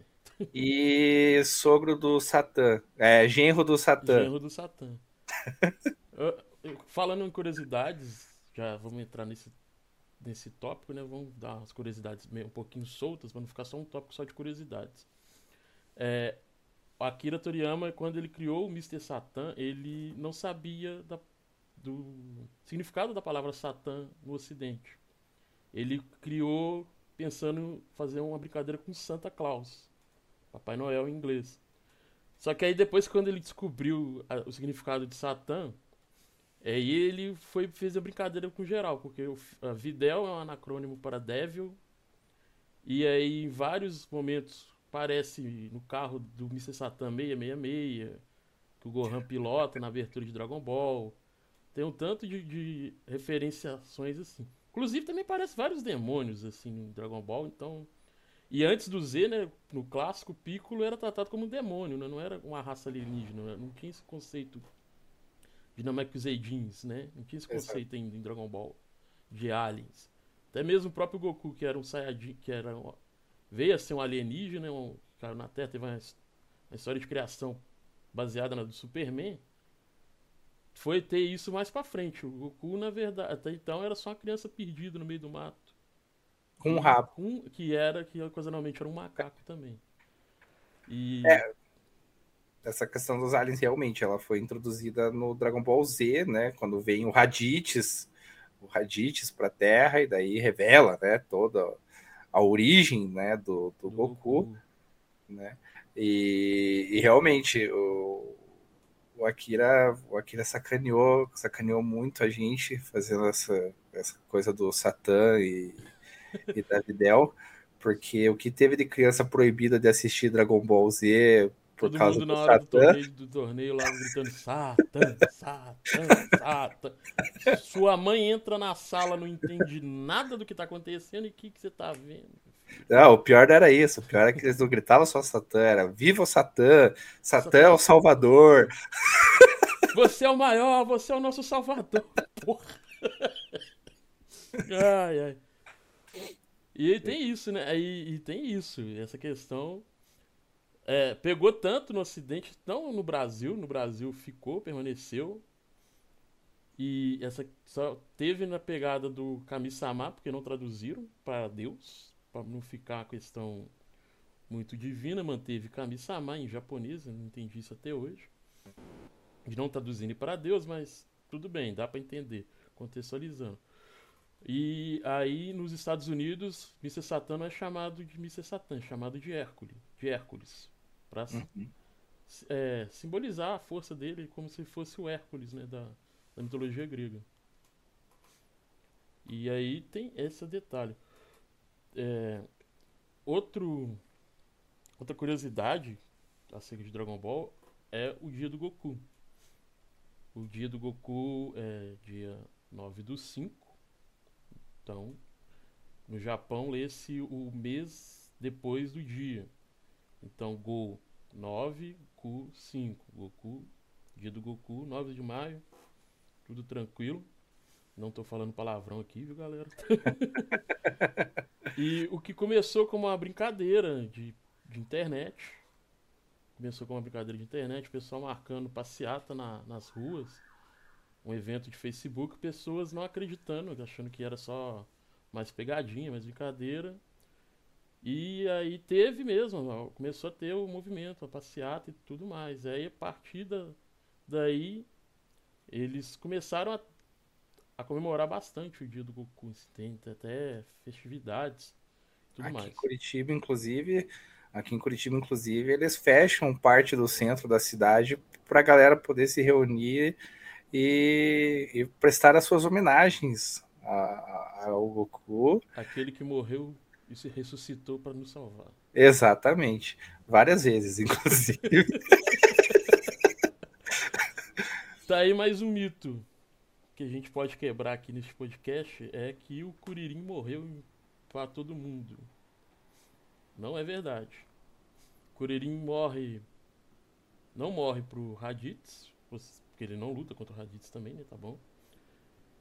E sogro do Satã. É, genro do Satã. Genro do Satã. Falando em curiosidades, já vamos entrar nesse, nesse tópico, né? Vamos dar umas curiosidades meio um pouquinho soltas, para não ficar só um tópico só de curiosidades. É, Akira Toriyama, quando ele criou o Mr. Satan, ele não sabia da, do significado da palavra Satan no Ocidente. Ele criou pensando em fazer uma brincadeira com Santa Claus. Papai Noel em inglês. Só que aí depois quando ele descobriu o significado de Satã, aí ele foi fez a brincadeira com geral, porque o a Videl é um anacrônimo para Devil. E aí em vários momentos parece no carro do Mr. Satan 666, que o Gohan pilota na abertura de Dragon Ball. Tem um tanto de, de referenciações assim. Inclusive também parece vários demônios assim no Dragon Ball, então e antes do Z, né, no clássico, Piccolo era tratado como um demônio, né? não era uma raça alienígena, não tinha esse conceito de Namekusei-Jeans, né? Não tinha esse conceito ainda em Dragon Ball de aliens. Até mesmo o próprio Goku, que era um Saiyajin, que era um, veio a ser um alienígena, um cara na Terra, teve uma, uma história de criação baseada na do Superman. Foi ter isso mais para frente. O Goku, na verdade, até então era só uma criança perdida no meio do mato. Com um rabo. Um, que era, que ocasionalmente era um macaco também. E... É, essa questão dos aliens realmente, ela foi introduzida no Dragon Ball Z, né? Quando vem o Raditz, o Raditz para a Terra, e daí revela, né, toda a origem, né, do, do, Goku, Goku, né? E, e realmente o, o, Akira, o Akira sacaneou, sacaneou muito a gente fazendo essa, essa coisa do Satã e e da Videl, porque o que teve de criança proibida de assistir Dragon Ball Z por Todo causa mundo do na hora do torneio, do torneio lá gritando Satã, Satã, Satã. Sua mãe entra na sala, não entende nada do que tá acontecendo e o que, que você tá vendo? Não, o pior não era isso. O pior era que eles não gritavam só Satã, era Viva o Satã! Satã é o Salvador! Você é o maior, você é o nosso salvador, porra. Ai, ai. E aí tem isso, né? Aí, e tem isso, essa questão. É, pegou tanto no Ocidente, não no Brasil. No Brasil ficou, permaneceu. E essa só teve na pegada do Kami-sama, porque não traduziram para Deus, para não ficar a questão muito divina. Manteve Kami-sama em japonês, eu não entendi isso até hoje. De não traduzindo para Deus, mas tudo bem, dá para entender, contextualizando. E aí nos Estados Unidos, Mr. Satan não é chamado de Mr. Satan, é chamado de Hércules, de Hércules, para simbolizar a força dele como se fosse o Hércules, né, da, da mitologia grega. E aí tem esse detalhe. É, outro, outra curiosidade acerca de Dragon Ball é o dia do Goku. O dia do Goku é dia 9 do 5. Então, no Japão, lê-se o mês depois do dia. Então, Go 9, Ku 5. Goku, dia do Goku, 9 de maio. Tudo tranquilo. Não tô falando palavrão aqui, viu, galera? e o que começou como uma brincadeira de, de internet. Começou como uma brincadeira de internet, o pessoal marcando passeata na, nas ruas. Um evento de Facebook, pessoas não acreditando, achando que era só mais pegadinha, mais brincadeira. E aí teve mesmo, começou a ter o movimento, a passeata e tudo mais. Aí a partir da, daí eles começaram a, a comemorar bastante o dia do Goku. Tem até festividades tudo aqui mais. em Curitiba, inclusive, aqui em Curitiba, inclusive, eles fecham parte do centro da cidade para a galera poder se reunir e, e prestar as suas homenagens a- a- ao Goku. Aquele que morreu e se ressuscitou para nos salvar. Exatamente. Várias vezes, inclusive. Tá aí mais um mito que a gente pode quebrar aqui nesse podcast é que o Kuririn morreu para todo mundo. Não é verdade. Kuririn morre não morre pro Raditz, porque ele não luta contra o Raditz também, né, tá bom?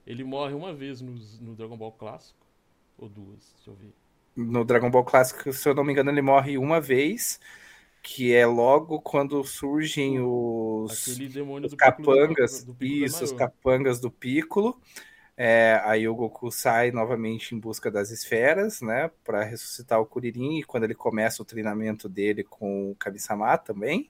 Ele morre uma vez no, no Dragon Ball clássico ou duas, deixa eu ver. No Dragon Ball Clássico, se eu não me engano, ele morre uma vez, que é logo quando surgem os, demônio os do Piccolo capangas, do Piccolo isso, os capangas do Piccolo. É, aí o Goku sai novamente em busca das esferas, né, para ressuscitar o Kuririn, e quando ele começa o treinamento dele com o Kami-sama também.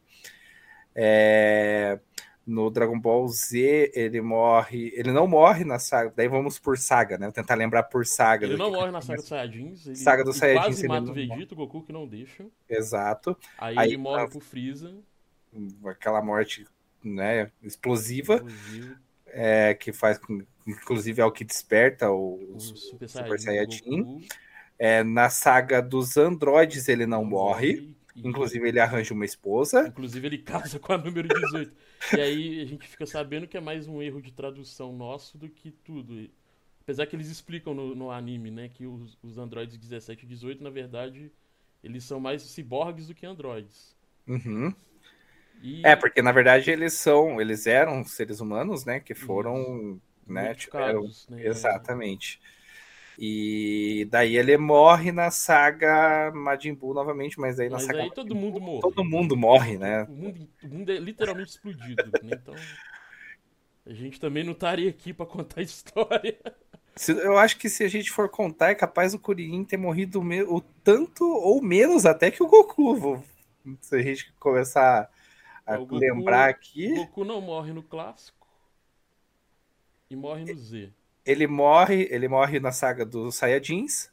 É, no Dragon Ball Z, ele morre. Ele não morre na saga. Daí vamos por saga, né? Vou tentar lembrar por saga. Ele não morre na saga dos Saiyajins, ele, Saga dos Saiyajins, quase ele mata o Vegeta, o Goku que não deixa. Exato. Aí, Aí ele morre tá- pro Freeza. Aquela morte né, explosiva, é, que faz. com- Inclusive é o que desperta o, o Super, Super Saiyajin. É, na saga dos androides ele não morre. Inclusive ele arranja uma esposa. Inclusive ele casa com a número 18. e aí a gente fica sabendo que é mais um erro de tradução nosso do que tudo. Apesar que eles explicam no, no anime, né, que os, os androides 17 e 18, na verdade, eles são mais ciborgues do que androides. Uhum. E É, porque na verdade eles são, eles eram seres humanos, né? Que foram, né? Tiveram, né? exatamente. E daí ele morre na saga Majin Buu novamente, mas aí na Mas saga aí todo mundo morre. todo mundo morre, né? O mundo, o mundo é literalmente explodido, né? Então, a gente também não estaria aqui pra contar a história. Eu acho que se a gente for contar, é capaz o Kuririn ter morrido o tanto ou menos até que o Goku. Se a gente começar a É, o Goku- lembrar O aqui, Goku não morre no clássico e morre no Z. ele morre, ele morre na saga dos Saiyajins,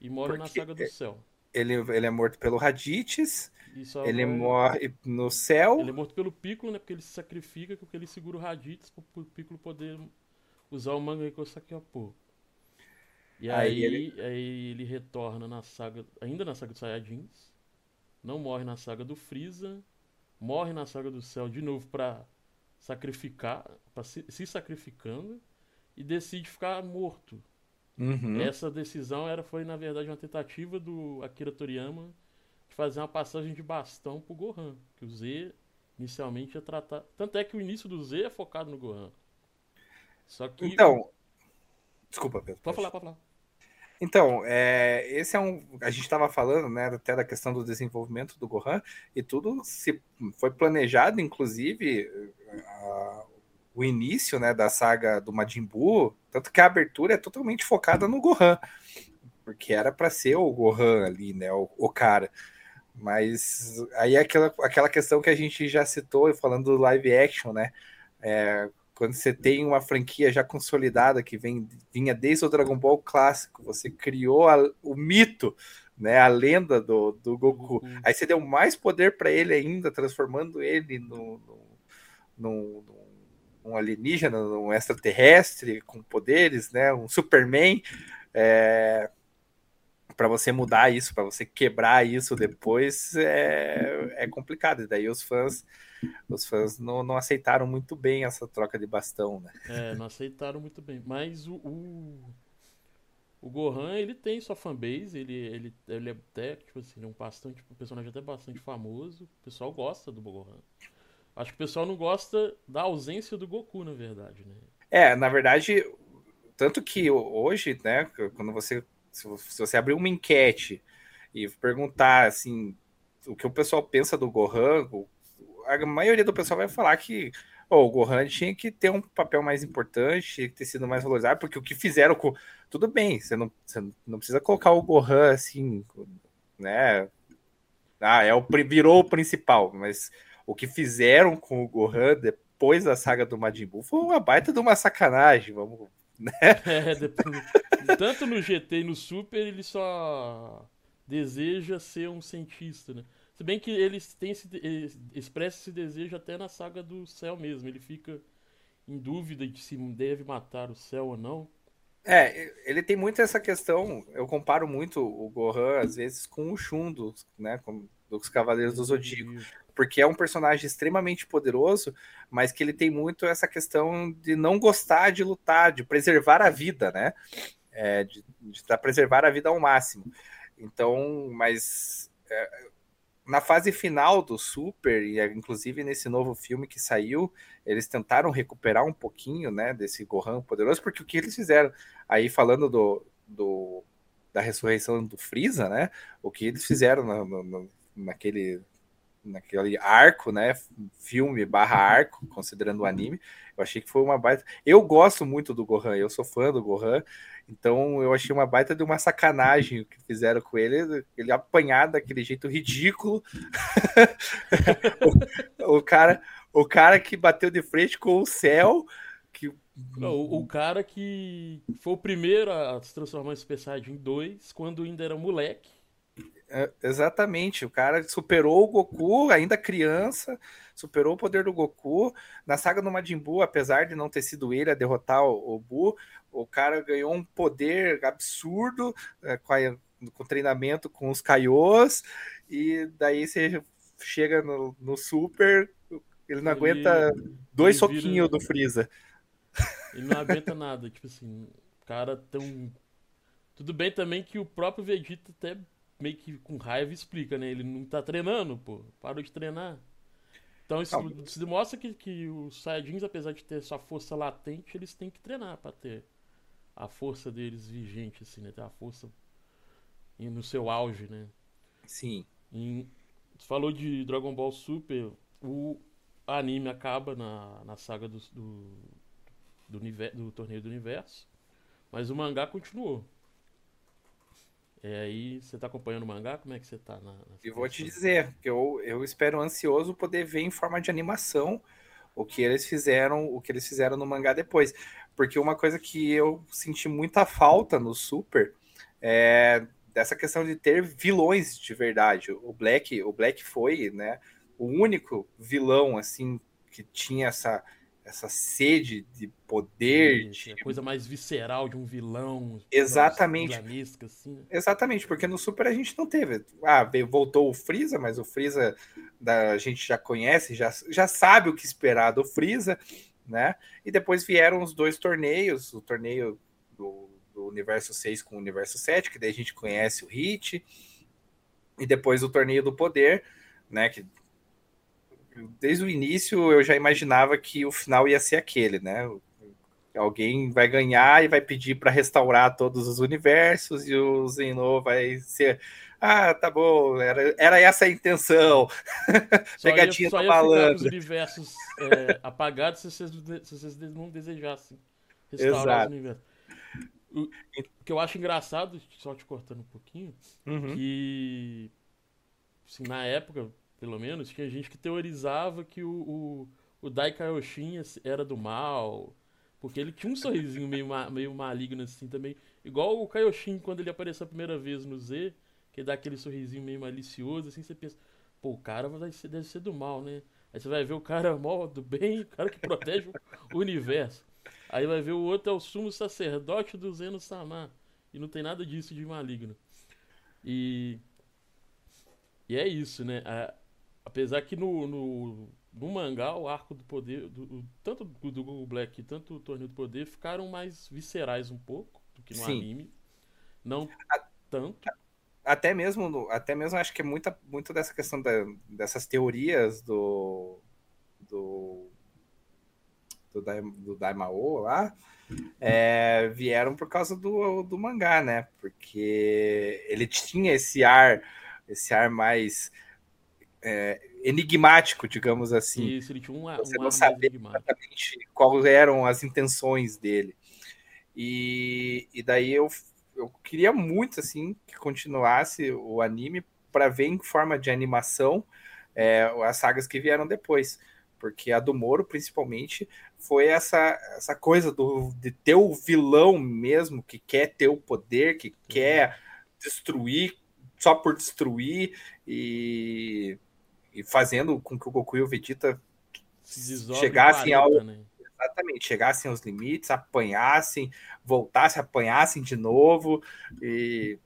E morre na saga do céu. ele, ele é morto pelo Raditz, ele vai- morre no céu. Ele é morto pelo Piccolo, né? Porque ele se sacrifica, porque ele segura o Raditz pro, Piccolo poder usar o Mangekyou Sakyapo. E Aí aí, aí, ele... retorna na saga, ainda na saga dos Saiyajins. Não morre na saga do Freeza. morre na saga do céu de novo para sacrificar, para se, se, sacrificando e decide ficar morto. Uhum. Essa decisão era foi na verdade uma tentativa do Akira Toriyama de fazer uma passagem de bastão pro Gohan, que o Z inicialmente ia tratar, tanto é que o início do Z é focado no Gohan. Só que Então, desculpa, Pedro. Pode falar, pode falar. Então, é, esse é um. A gente estava falando, né, até da questão do desenvolvimento do Gohan, e tudo se foi planejado, inclusive a, o início, né, da saga do Majin Buu, tanto que a abertura é totalmente focada no Gohan, porque era para ser o Gohan ali, né, o, o, cara. Mas aí é aquela, aquela questão que a gente já citou falando do live action, né? É, quando você tem uma franquia já consolidada que vem, vinha desde o Dragon Ball clássico, você criou a, o mito, né, a lenda do, do Goku. Uhum. Aí você deu mais poder para ele ainda, transformando ele no, no, no, no, alienígena, um extraterrestre com poderes, né, um Superman. É, para você mudar isso, para você quebrar isso depois é, é complicado. E daí os fãs os fãs não, não aceitaram muito bem essa troca de bastão, né? É, não aceitaram muito bem. Mas o, o, o Gohan, ele tem sua fanbase, ele, ele, ele é até, tipo assim, um bastante, um personagem até bastante famoso. O pessoal gosta do Gohan. Acho que o pessoal não gosta da ausência do Goku, na verdade, né? É, na verdade, tanto que hoje, né, quando você se você abrir uma enquete e perguntar assim o que o pessoal pensa do Gohan, a maioria do pessoal vai falar que oh, o Gohan tinha que ter um papel mais importante, tinha que ter sido mais valorizado, porque o que fizeram com. Tudo bem, você não, você não precisa colocar o Gohan assim, né? Ah, é o, virou o principal, mas o que fizeram com o Gohan depois da saga do Majin Buu foi uma baita de uma sacanagem, vamos. Né? É, depois, tanto no GT e no Super ele só deseja ser um cientista, né? Se bem que ele tem esse, ele expressa esse desejo até na saga do céu mesmo. Ele fica em dúvida de se deve matar o céu ou não. É, ele tem muito essa questão. Eu comparo muito o Gohan, às vezes, com o Shun, do, né? Com, dos Cavaleiros do Zodíaco. Porque é um personagem extremamente poderoso, mas que ele tem muito essa questão de não gostar de lutar, de preservar a vida, né? É, de, de preservar a vida ao máximo. Então, mas é, na fase final do Super, e inclusive nesse novo filme que saiu, eles tentaram recuperar um pouquinho, né, desse Gohan poderoso, porque o que eles fizeram, aí falando do, do da ressurreição do Freeza, né, o que eles fizeram na, naquele naquele arco, né, filme barra arco, considerando o anime, eu achei que foi uma baita. Eu gosto muito do Gohan, eu sou fã do Gohan, então eu achei uma baita de uma sacanagem o que fizeram com ele, ele apanhar daquele jeito ridículo. o, o, cara, o cara que bateu de frente com o céu, que o, o, cara que foi o primeiro a se transformar em Super Saiyajin 2 quando ainda era moleque. É, exatamente, o cara superou o Goku, ainda criança, superou o poder do Goku. Na saga do Majin Buu, apesar de não ter sido ele a derrotar o, o Buu, o cara ganhou um poder absurdo é, com, a, com treinamento com os Kaios, e daí você chega no, no Super, ele não ele, aguenta dois soquinhos do Freeza. Ele não aguenta nada, tipo assim, o cara tão. Tudo bem também que o próprio Vegeta até meio que com raiva explica, né? Ele não tá treinando, pô. Parou de treinar. Então isso, isso demonstra que, que os Saiyajins, apesar de ter sua força latente, eles têm que treinar para ter a força deles vigente, assim, né? Ter a força no seu auge, né? Sim. Você falou de Dragon Ball Super, o anime acaba na, na saga do, do, do, do Torneio do Universo, mas o mangá continuou. É, aí você tá acompanhando o mangá? Como é que você tá? Na, na e vou te dizer que eu, eu espero ansioso poder ver em forma de animação o que eles fizeram, o que eles fizeram no mangá depois. Porque uma coisa que eu senti muita falta no Super é dessa questão de ter vilões de verdade. O Black, o Black foi, né, o único vilão assim que tinha essa essa sede de poder, de... a coisa mais visceral de um vilão. Exatamente. Assim? Exatamente, porque no Super a gente não teve. Ah, voltou o Freeza, mas o Freeza da, a gente já conhece, já, já sabe o que esperar do Freeza, né? E depois vieram os dois torneios, o torneio do, do Universo 6 com o Universo 7, que daí a gente conhece o Hit, e depois o torneio do Poder, né? Que desde o início eu já imaginava que o final ia ser aquele, né? Alguém vai ganhar e vai pedir para restaurar todos os universos, e o Zeno vai ser ah, tá bom, era, era essa a intenção. Só Pegadinha ia, só ia os universos é, apagados se vocês, se vocês não desejassem restaurar Exato. os universos. O, o, que eu acho engraçado, só te cortando um pouquinho, uhum. que assim, na época, pelo menos, tinha gente que teorizava que o, o, o Dai Kaioshin era do mal, porque ele tinha um sorrisinho meio, meio maligno assim também. Igual o Kaioshin, quando ele apareceu a primeira vez no Z, que dá aquele sorrisinho meio malicioso, assim, você pensa, pô, o cara deve ser, deve ser do mal, né? Aí você vai ver o cara mó do bem, o cara que protege o universo. Aí vai ver o outro é o sumo sacerdote do Zeno Samar. E não tem nada disso de maligno. E. E é isso, né? Apesar que no, no, no, mangá, o arco do poder, do, tanto do, do Google Black tanto o Torneio do Poder, ficaram mais viscerais um pouco do que no Sim. anime. Não tanto até mesmo, até mesmo acho que é muita, muito dessa questão da, dessas teorias do do do, do Daimao lá é, vieram por causa do, do mangá, né? Porque ele tinha esse ar, esse ar mais é, enigmático, digamos assim. Isso, ele tinha um, Você um não sabia exatamente quais eram as intenções dele. E, e daí eu eu queria muito assim que continuasse o anime para ver em forma de animação é, as sagas que vieram depois. Porque a do Moro, principalmente, foi essa, essa coisa do, de ter o vilão mesmo que quer ter o poder, que quer destruir só por destruir e, e fazendo com que o Goku e o Vegeta chegassem 40, ao. Né? Exatamente, chegassem aos limites, apanhassem, voltassem, apanhassem de novo. E,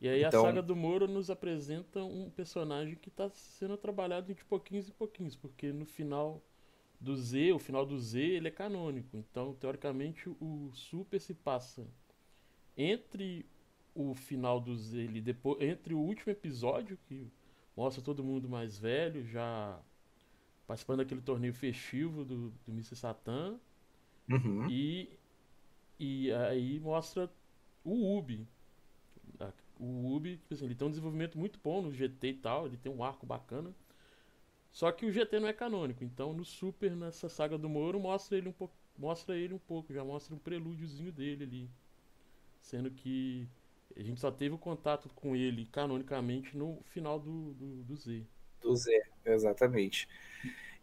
e aí então... a saga do Moro nos apresenta um personagem que está sendo trabalhado de pouquinhos em pouquinhos, porque no final do Z, o final do Z, ele é canônico. Então, teoricamente, o Super se passa entre o final do Z, ele depois, entre o último episódio que mostra todo mundo mais velho, já participando daquele torneio festivo do, do Mr. Satan. Uhum. E, e aí mostra o Ubi. O Ubi, tipo assim, ele tem um desenvolvimento muito bom no GT e tal, ele tem um arco bacana. Só que o GT não é canônico, então no Super, nessa saga do Moro, mostra ele um pouco, mostra ele um pouco, já mostra um prelúdiozinho dele ali. Sendo que a gente só teve o contato com ele canonicamente no final do, do, do Z. Do Z, exatamente.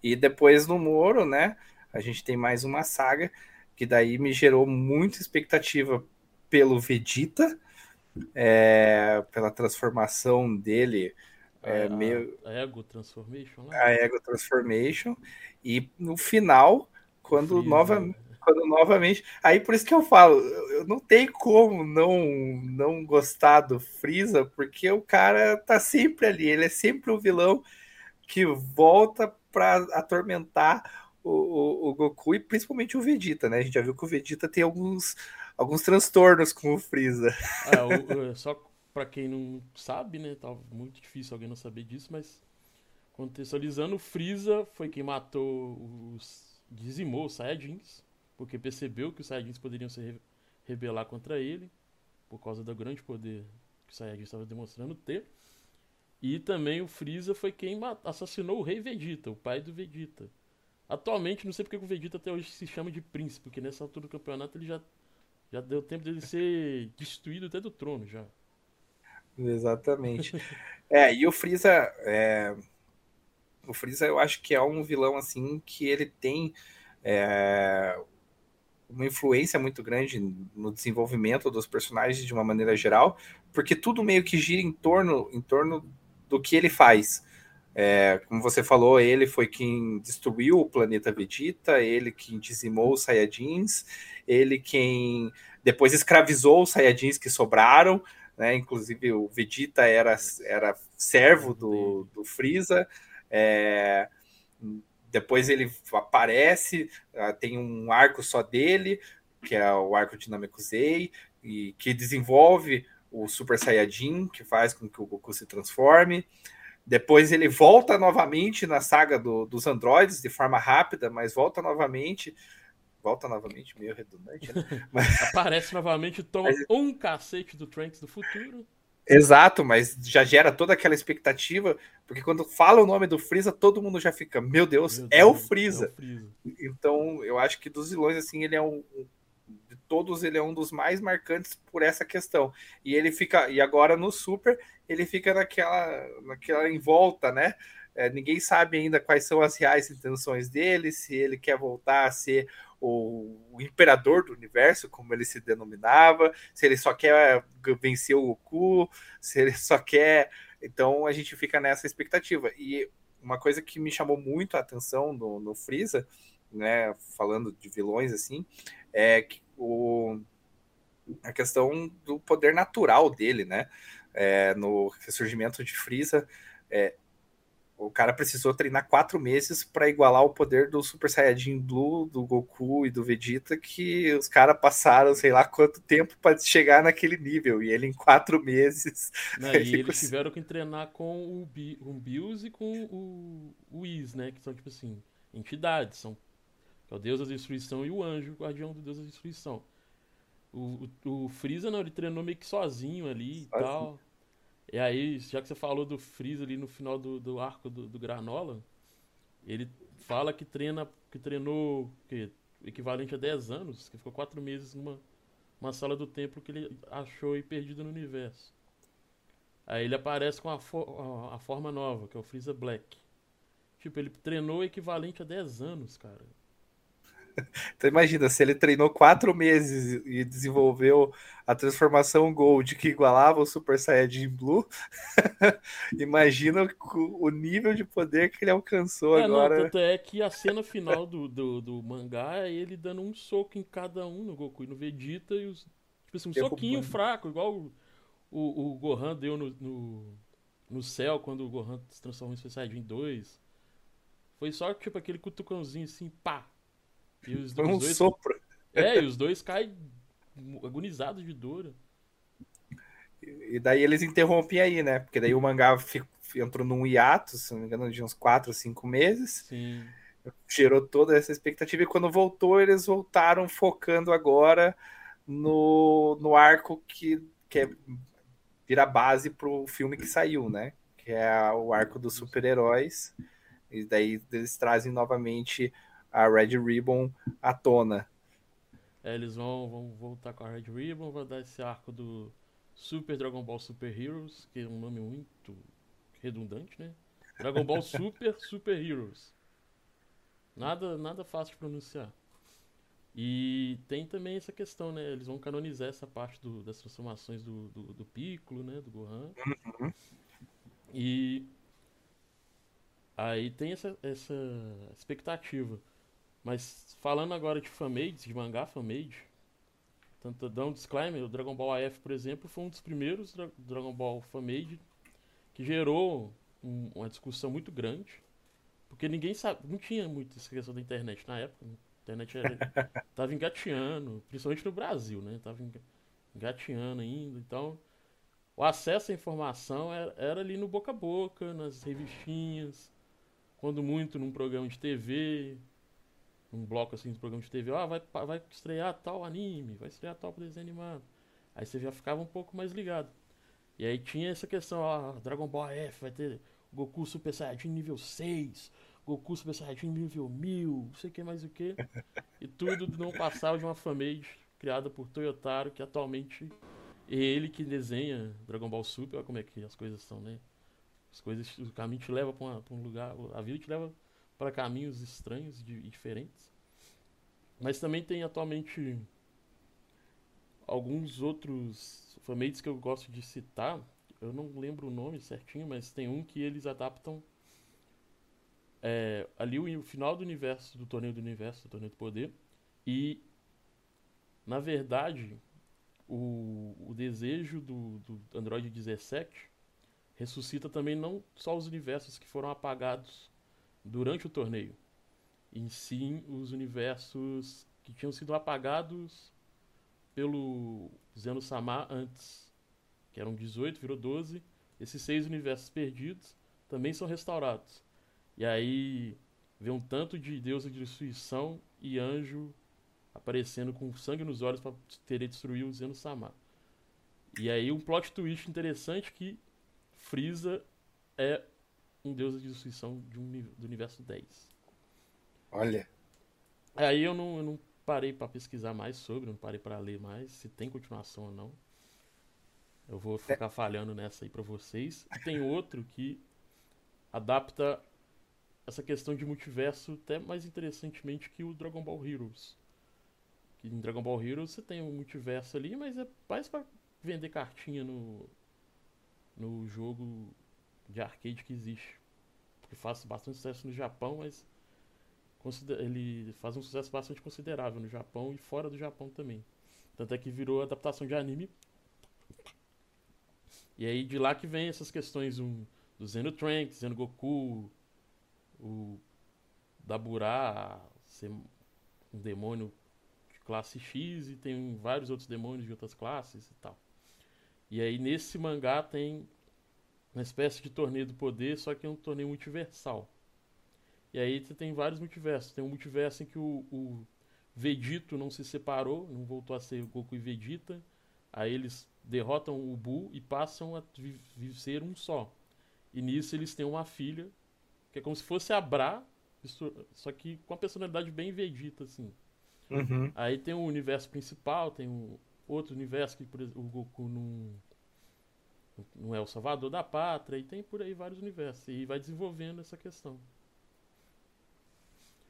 E depois no Moro, né? A gente tem mais uma saga que daí me gerou muita expectativa pelo Vegeta, é, pela transformação dele. É, a, meio... a Ego Transformation? Né? A Ego Transformation. E no final, quando novamente quando novamente. Aí por isso que eu falo, eu não tenho como não não gostar do Freeza, porque o cara tá sempre ali, ele é sempre o vilão que volta para atormentar o, o, o, Goku e principalmente o Vegeta, né? A gente já viu que o Vegeta tem alguns, alguns transtornos com o Freeza. É, o, só para quem não sabe, né? Tá muito difícil alguém não saber disso, mas contextualizando, o Freeza foi quem matou os. dizimou os Saiyajins porque percebeu que os Saiyajins poderiam se rebelar contra ele, por causa do grande poder que o Saiyajin estava demonstrando ter. E também o Freeza foi quem assassinou o rei Vegeta, o pai do Vegeta. Atualmente, não sei porque o Vegeta até hoje se chama de príncipe, porque nessa altura do campeonato ele já, já deu tempo dele ser destruído até do trono já. Exatamente. é, e o Freeza. É... O Freeza eu acho que é um vilão assim que ele tem é, uma influência muito grande no desenvolvimento dos personagens de uma maneira geral, porque tudo meio que gira em torno, em torno do que ele faz. É, como você falou, ele foi quem destruiu o planeta Vegeta, ele quem dizimou os Saiyajins, ele quem depois escravizou os Saiyajins que sobraram, né? Inclusive o Vegeta era, era servo do, do Freeza. É, depois ele aparece, ah, tem um arco só dele, que é o arco dinâmico Z, e que desenvolve o Super Saiyajin, que faz com que o Goku se transforme. Depois ele volta novamente na saga do, dos androides de forma rápida, mas volta novamente. Volta novamente, meio redundante, né? Mas... Aparece novamente, toma mas... um cacete do Trunks do futuro. Exato, mas já gera toda aquela expectativa, porque quando fala o nome do Freeza, todo mundo já fica, meu Deus, meu é, Deus o Freeza. é, o Freeza. Então, eu acho que dos vilões, assim, ele é um, de todos ele é um dos mais marcantes por essa questão. E ele fica e agora no Super ele fica naquela naquela em volta, né? É, ninguém sabe ainda quais são as reais intenções dele, se ele quer voltar a ser o, o, imperador do universo, como ele se denominava, se ele só quer vencer o Goku, se ele só quer. Então a gente fica nessa expectativa. E uma coisa que me chamou muito a atenção no, no Freeza, né, falando de vilões assim, é que o, a questão do poder natural dele, né? É, no ressurgimento de Freeza, é, o cara precisou treinar quatro meses para igualar o poder do Super Saiyajin Blue, do Goku e do Vegeta, que os caras passaram sei lá quanto tempo para chegar naquele nível. E ele em quatro meses. Não, e eles tiveram que treinar com o, Bi, o Bills e com o, o Whis, né? Que são tipo assim, entidades, são é o deus da destruição, e o anjo, o guardião do deus da destruição. O, o, o Freeza, não, ele treinou meio que sozinho ali e tal. E aí, já que você falou do Freeza ali no final do, do arco do, do Granola, ele fala que treina, que treinou que, equivalente a 10 anos, que ficou 4 meses numa uma sala do templo que ele achou e perdido no universo. Aí ele aparece com a, fo a, forma nova, que é o Freeza Black. Tipo, ele treinou equivalente a 10 anos, cara. Então imagina, se ele treinou quatro meses e desenvolveu a transformação Gold que igualava o Super Saiyajin Blue, imagina o nível de poder que ele alcançou é, agora. Não, tanto é que a cena final do, do, do, mangá é ele dando um soco em cada um no Goku e no Vegeta e os. Tipo assim, um Derrubando. soquinho fraco, igual o, o, o Gohan deu no, no, no, céu quando o Gohan se transformou em Super Saiyajin 2. Foi só tipo aquele cutucãozinho assim, pá, e os, Foi um dois, sopro. É, e os dois caem agonizados de dor. E daí eles interrompem aí, né? Porque daí o mangá fico, entrou num hiato, se não me engano, de uns 4 ou 5 meses. Sim. Gerou toda essa expectativa. E quando voltou, eles voltaram focando agora no, no arco que, que é, vira base pro filme que saiu, né? Que é o arco dos super-heróis. E daí eles trazem novamente a Red Ribbon à tona. É, eles vão, vão voltar com a Red Ribbon, vão dar esse arco do Super Dragon Ball Super Heroes, que é um nome muito redundante, né? Dragon Ball Super Super Heroes. Nada, nada fácil de pronunciar. E tem também essa questão, né? Eles vão canonizar essa parte do, das transformações do, do, do Piccolo, né? Do Gohan. Uhum. E aí tem essa, essa expectativa. Mas falando agora de fanmades, de mangá fanmade, tanto dá um disclaimer, o Dragon Ball AF, por exemplo, foi um dos primeiros Dra Dragon Ball fanmade que gerou um, uma discussão muito grande, porque ninguém sabe, não tinha muito essa questão da internet na época, a internet era, tava engateando, principalmente no Brasil, né? Tava engateando ainda, então o acesso à informação era, era ali no boca a boca, nas revistinhas, quando muito num programa de TV, um bloco assim de programa de TV, ah, vai, vai estrear tal anime, vai estrear tal desenho animado. Aí você já ficava um pouco mais ligado. E aí tinha essa questão, ah, Dragon Ball F vai ter Goku Super Saiyajin nível 6, Goku Super Saiyajin nível 1000, não sei o que mais o que. E tudo não passava de uma fanmade criada por Toyotaro, que atualmente é ele que desenha Dragon Ball Super, olha como é que as coisas são, né? As coisas, o caminho te leva para um lugar, a vida te leva para caminhos estranhos e diferentes. Mas também tem atualmente alguns outros fanmates que eu gosto de citar. Eu não lembro o nome certinho, mas tem um que eles adaptam é, ali o, o, final do universo, do torneio do universo, do torneio do poder. E, na verdade, o, o desejo do, do Android 17 ressuscita também não só os universos que foram apagados durante o torneio, em sim os universos que tinham sido apagados pelo Zeno Samar antes, que eram 18, virou 12. Esses seis universos perdidos também são restaurados. E aí vê um tanto de deusa de destruição e anjo aparecendo com sangue nos olhos para querer destruir o Zeno Samar. E aí um plot twist interessante que Frieza é um deus de destruição de um, do universo 10. Olha. Aí eu não, eu não parei para pesquisar mais sobre, não parei para ler mais se tem continuação ou não. Eu vou ficar é. falhando nessa aí para vocês. E tem outro que adapta essa questão de multiverso até mais interessantemente que o Dragon Ball Heroes. Que em Dragon Ball Heroes você tem um multiverso ali, mas é mais para vender cartinha no no jogo de arcade que existe. Que faz bastante sucesso no Japão, mas ele faz um sucesso bastante considerável no Japão e fora do Japão também. Tanto é que virou adaptação de anime. E aí de lá que vem essas questões um, do Zeno Trunks, Zeno Goku, o Dabura ser um demônio de classe X e tem vários outros demônios de outras classes e tal. E aí nesse mangá tem uma espécie de torneio do poder, só que é um torneio multiversal. E aí você tem vários multiversos. Tem um multiverso em que o, o Vegito não se separou, não voltou a ser Goku e Vegeta. Aí eles derrotam o Buu e passam a ser um só. E nisso eles têm uma filha, que é como se fosse a Bra, só que com a personalidade bem Vegeta, assim. Uhum. Aí tem o universo principal, tem um outro universo que por exemplo, o Goku não, não é o salvador da pátria, e tem por aí vários universos. E vai desenvolvendo essa questão.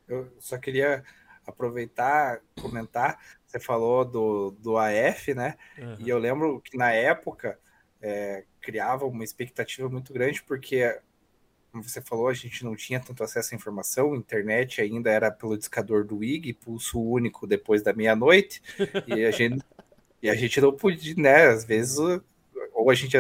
Eu só queria aproveitar, comentar. Você falou do, do AF, né? Uhum. E eu lembro que na época é, criava uma expectativa muito grande, porque, como você falou, a gente não tinha tanto acesso à informação, a internet ainda era pelo discador do IG, pulso único depois da meia-noite, e a gente. E a gente não podia, né? Às vezes, ou a gente,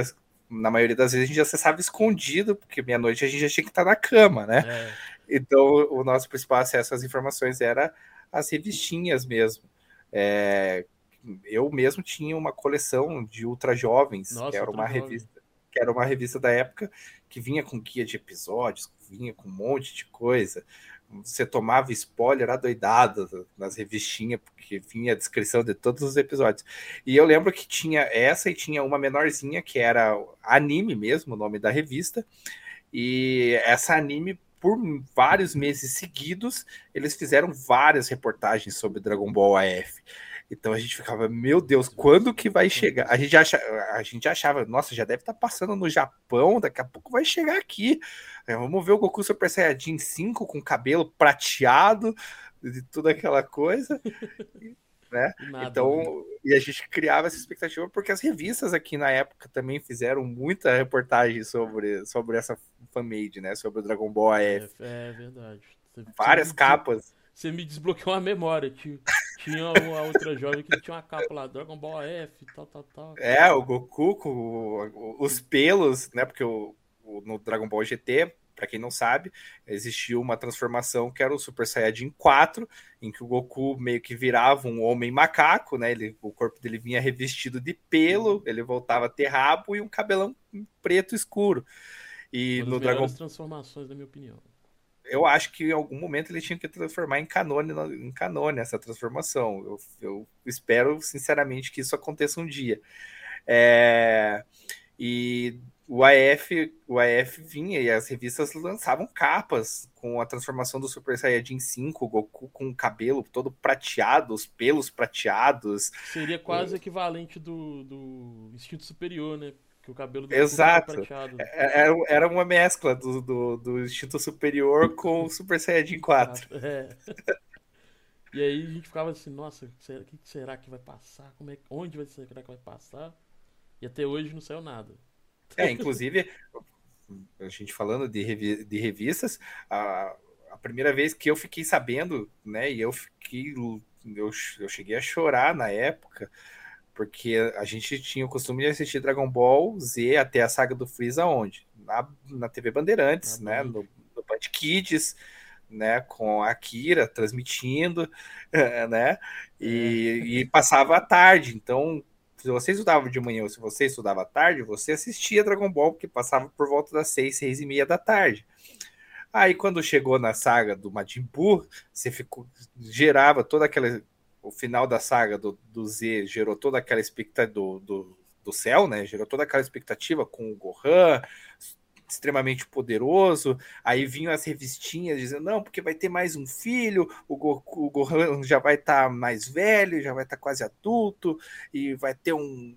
na maioria das vezes, a gente acessava escondido, porque meia-noite a gente já tinha que estar na cama, né? É. Então, o nosso principal acesso às informações era as revistinhas mesmo. É, eu mesmo tinha uma coleção de Ultra Jovens, Nossa, que era uma revista, que era uma revista da época que vinha com guia de episódios, vinha com um monte de coisa. Você tomava spoiler adoidado nas revistinhas, porque vinha a descrição de todos os episódios. E eu lembro que tinha essa e tinha uma menorzinha que era anime mesmo, o nome da revista. E essa anime por vários meses seguidos, eles fizeram várias reportagens sobre Dragon Ball AF. Então a gente ficava, meu Deus, quando que vai chegar? A gente, acha, a gente achava, nossa, já deve estar tá passando no Japão, daqui a pouco vai chegar aqui. É, vamos ver o Goku Super Saiyajin 5 com cabelo prateado, e toda aquela coisa. né? Nada, então, né? e a gente criava essa expectativa porque as revistas aqui na época também fizeram muita reportagem sobre, sobre essa fanmade, né? Sobre o Dragon Ball AF. É, é verdade. Várias capas. você me desbloqueou a memória, tio. Tinha uma outra jovem que tinha uma capa lá, Dragon Ball AF, tal, tal, tal. É, o Goku com os pelos, né? Porque o, o no Dragon Ball GT para quem não sabe, existiu uma transformação que era o Super Saiyajin 4, em que o Goku meio que virava um homem macaco, né? Ele, o corpo dele vinha revestido de pelo, ele voltava a ter rabo e um cabelão preto escuro. E Uma no Dragon transformações, na minha opinião. Eu acho que em algum momento ele tinha que transformar em canone, em canone essa transformação. Eu, eu espero sinceramente que isso aconteça um dia. É... E o AF, o AF vinha e as revistas lançavam capas com a transformação do Super Saiyajin 5, Goku com o cabelo todo prateado, os pelos prateados. Seria quase é... equivalente do, do instinto superior, né? Que o cabelo do Exato. prateado. É, era, era uma mescla do, do, do instinto superior com o Super Saiyajin 4. É. E aí a gente ficava assim, nossa, o que será que vai passar? Como é, onde vai ser, será que vai passar? E até hoje não saiu nada. É, inclusive, a gente falando de, revi de revistas, a, a primeira vez que eu fiquei sabendo, né, e eu fiquei, eu, eu cheguei a chorar na época, Porque a gente tinha o costume de assistir Dragon Ball Z até a saga do Freeza onde? Na, na TV Bandeirantes, ah, né? No, no Band Kids, né? Com a Akira transmitindo, né? E, é. e passava à tarde. Então, se você estudava de manhã ou se você estudava à tarde, você assistia Dragon Ball, porque passava por volta das seis, seis e meia da tarde. Aí, quando chegou na saga do Majin Buu, você ficou, gerava toda aquela o final da saga do, do Z gerou toda aquela expectativa do, do, do céu, né? Gerou toda aquela expectativa com o Gohan, extremamente poderoso. Aí vinham as revistinhas dizendo: não, porque vai ter mais um filho, o, Goku, o Gohan já vai estar tá mais velho, já vai estar tá quase adulto, e vai ter um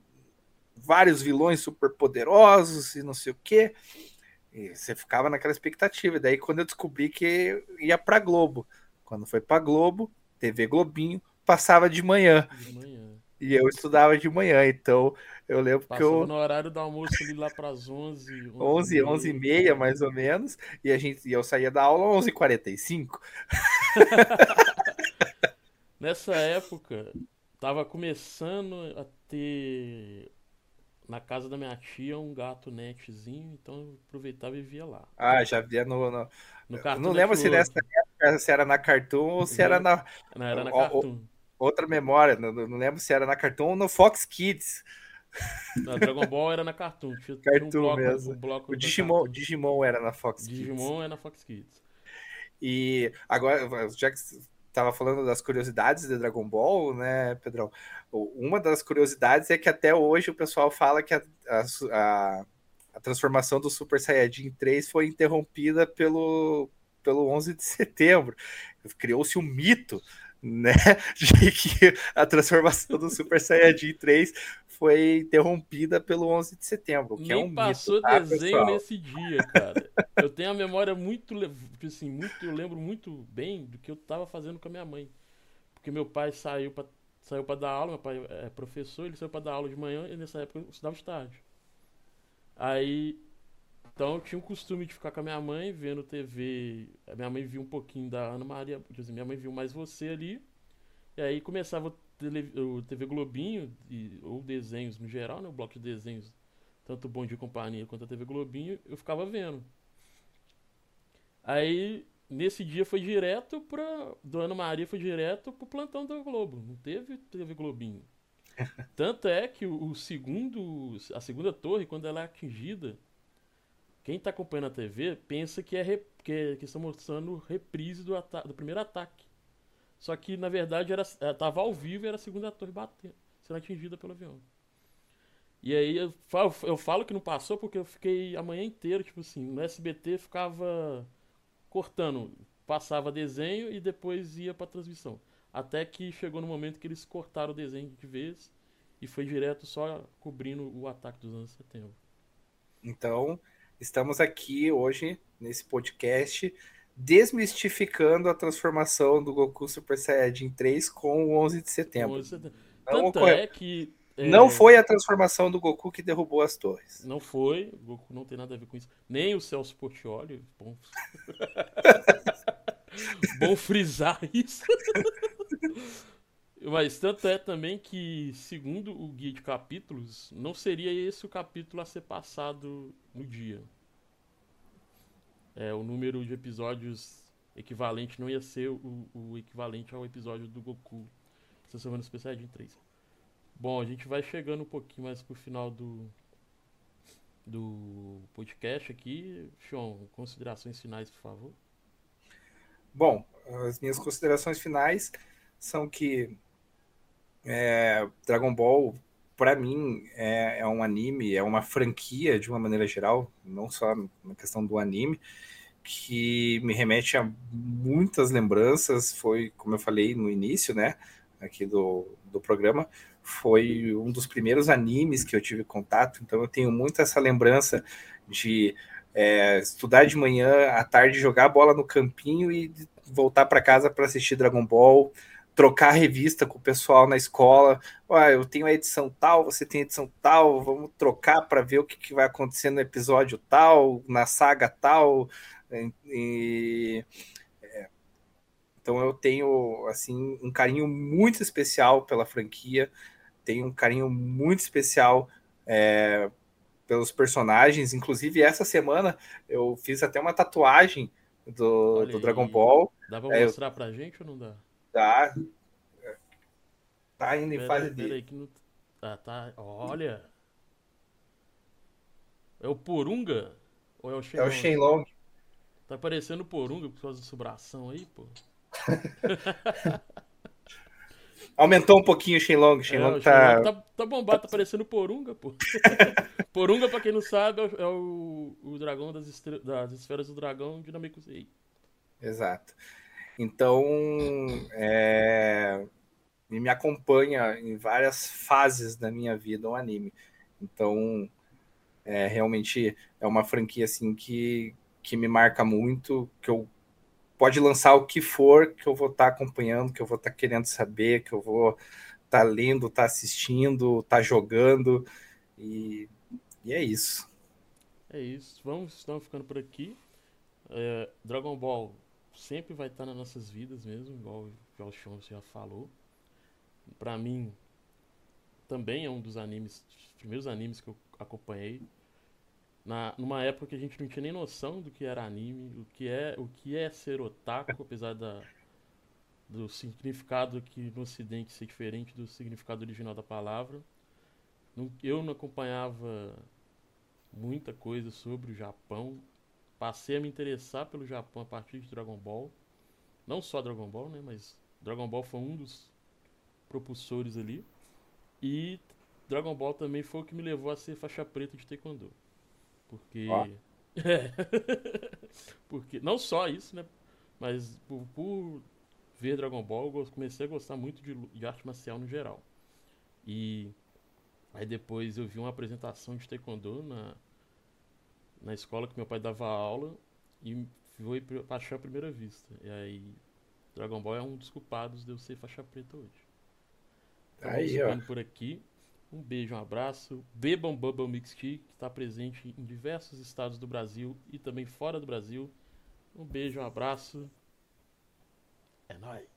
vários vilões super poderosos e não sei o quê. E você ficava naquela expectativa. Daí, quando eu descobri que ia para Globo, quando foi para Globo, TV Globinho, passava de manhã. De manhã. E eu estudava de manhã, então eu lembro Passava que eu. no horário do almoço ali lá para as 11. 11, 11 e meia, mais ou menos. E, a gente, e eu saía da aula às 11h45. Nessa época, tava começando a ter na casa da minha tia um gato netzinho, então eu aproveitava e via lá. Ah, já via no. no... no não lembro se nessa época se era na Cartoon ou se era na. Não, era na Cartoon outra memória, não, não, lembro se era na Cartoon ou no Fox Kids. Na Dragon Ball era na Cartoon. Tinha, Cartoon um bloco, mesmo. Um bloco o Digimon, Digimon era na Fox Digimon Kids. Digimon é na Fox Kids. E agora, já que estava falando das curiosidades de Dragon Ball, né, Pedrão? Uma das curiosidades é que até hoje o pessoal fala que a, a, a transformação do Super Saiyajin 3 foi interrompida pelo, pelo 11 de setembro. Criou-se um mito né, de que a transformação do Super Saiyajin 3 foi interrompida pelo 11 de setembro, que Nem é um passou mito, tá, desenho pessoal? nesse dia, cara. eu tenho a memória muito, assim, muito, eu lembro muito bem do que eu tava fazendo com a minha mãe. Porque meu pai saiu para saiu para dar aula, meu pai é professor, ele saiu para dar aula de manhã e nessa época eu estudava de tarde. Aí então eu tinha o costume de ficar com a minha mãe vendo TV. A minha mãe viu um pouquinho da Ana Maria. Dizer, minha mãe viu mais você ali. E aí começava o, tele, o TV Globinho, e, ou desenhos no geral, né? O bloco de desenhos, tanto Bom de Companhia quanto a TV Globinho, eu ficava vendo. Aí nesse dia foi direto pra. Do Ana Maria foi direto pro plantão da Globo. Não teve TV Globinho. Tanto é que o, o segundo. A segunda torre, quando ela é atingida quem está acompanhando a TV pensa que, é que, é... que estão mostrando reprise do, do primeiro ataque. Só que, na verdade, era estava ao vivo e era a segunda torre batendo, sendo atingida pelo avião. E aí eu falo, eu falo que não passou porque eu fiquei a manhã inteira, tipo assim, no SBT ficava cortando, passava desenho e depois ia para transmissão. Até que chegou no momento que eles cortaram o desenho de vez e foi direto só cobrindo o ataque dos anos 70. Então, Estamos aqui hoje nesse podcast desmistificando a transformação do Goku Super Saiyajin 3 com o 11 de setembro. 11 de setembro. Não, Tanto é que é... não foi a transformação do Goku que derrubou as torres. Não foi, o Goku não tem nada a ver com isso. Nem o Celso Portioli. Bom, bom frisar isso. Mas tanto é também que, segundo o guia de capítulos, não seria esse o capítulo a ser passado no dia. É, o número de episódios equivalente não ia ser o, o equivalente ao episódio do Goku semana especial de 3. Bom, a gente vai chegando um pouquinho mais pro final do, do podcast aqui. Sean, considerações finais, por favor. Bom, as minhas considerações finais são que é, Dragon Ball, para mim, é, é, um anime, é uma franquia de uma maneira geral, não só na questão do anime, que me remete a muitas lembranças. Foi, como eu falei no início, né, aqui do, do programa, foi um dos primeiros animes que eu tive contato, então eu tenho muito essa lembrança de é, estudar de manhã, à tarde jogar bola no campinho e voltar para casa para assistir Dragon Ball trocar revista com o pessoal na escola. Ah, eu tenho a edição tal, você tem a edição tal, vamos trocar para ver o que, que, vai acontecer no episódio tal, na saga tal. E, é, então eu tenho assim um carinho muito especial pela franquia. tenho um carinho muito especial é, pelos personagens. Inclusive, essa semana eu fiz até uma tatuagem do, do Dragon Ball. Dá pra é, mostrar pra gente ou não dá? Dá. Tá ainda em pera, fase pera de. Não... Ah, tá. Olha. É o Porunga? Ou é o Shenlong? É o Shenlong. Tá parecendo Porunga por causa do sobração aí, pô. Aumentou um pouquinho o Shenlong. Shenlong, é, tá... tá... tá. bombado, tá parecendo Porunga, pô. Porunga, pra quem não sabe, é o, o dragão das, estre... das esferas do dragão de Namekusei. Exato. Então, é... me acompanha em várias fases da minha vida o anime. Então, é, realmente é uma franquia assim que, que me marca muito, que eu pode lançar o que for que eu vou estar tá acompanhando, que eu vou estar tá querendo saber, que eu vou estar tá lendo, estar tá assistindo, estar tá jogando. E, e, é isso. É isso. Vamos estamos ficando por aqui. É, Dragon Ball sempre vai estar nas nossas vidas mesmo, igual, igual o Sean já falou. Para mim, também é um dos animes, primeiros animes que eu acompanhei na, numa época que a gente não tinha nem noção do que era anime, o que é, o que é ser otaku, apesar da, do significado que no ocidente ser diferente do significado original da palavra. Eu não acompanhava muita coisa sobre o Japão. Passei a me interessar pelo Japão a partir de Dragon Ball. Não só Dragon Ball, né, mas Dragon Ball foi um dos propulsores ali. E Dragon Ball também foi o que me levou a ser faixa preta de Taekwondo. Porque. É. Porque. Não só isso, né? Mas por, por, ver Dragon Ball, eu comecei a gostar muito de, de arte marcial no geral. E. Aí depois eu vi uma apresentação de Taekwondo na, na escola que meu pai dava aula e foi paixão à primeira vista. E aí, Dragon Ball é um dos culpados de eu ser faixa preta hoje. Então, aí, ó. por aqui. Um beijo, um abraço. Bebam Bubble Mix Tea, que está presente em diversos estados do Brasil e também fora do Brasil. Um beijo, um abraço. É nóis.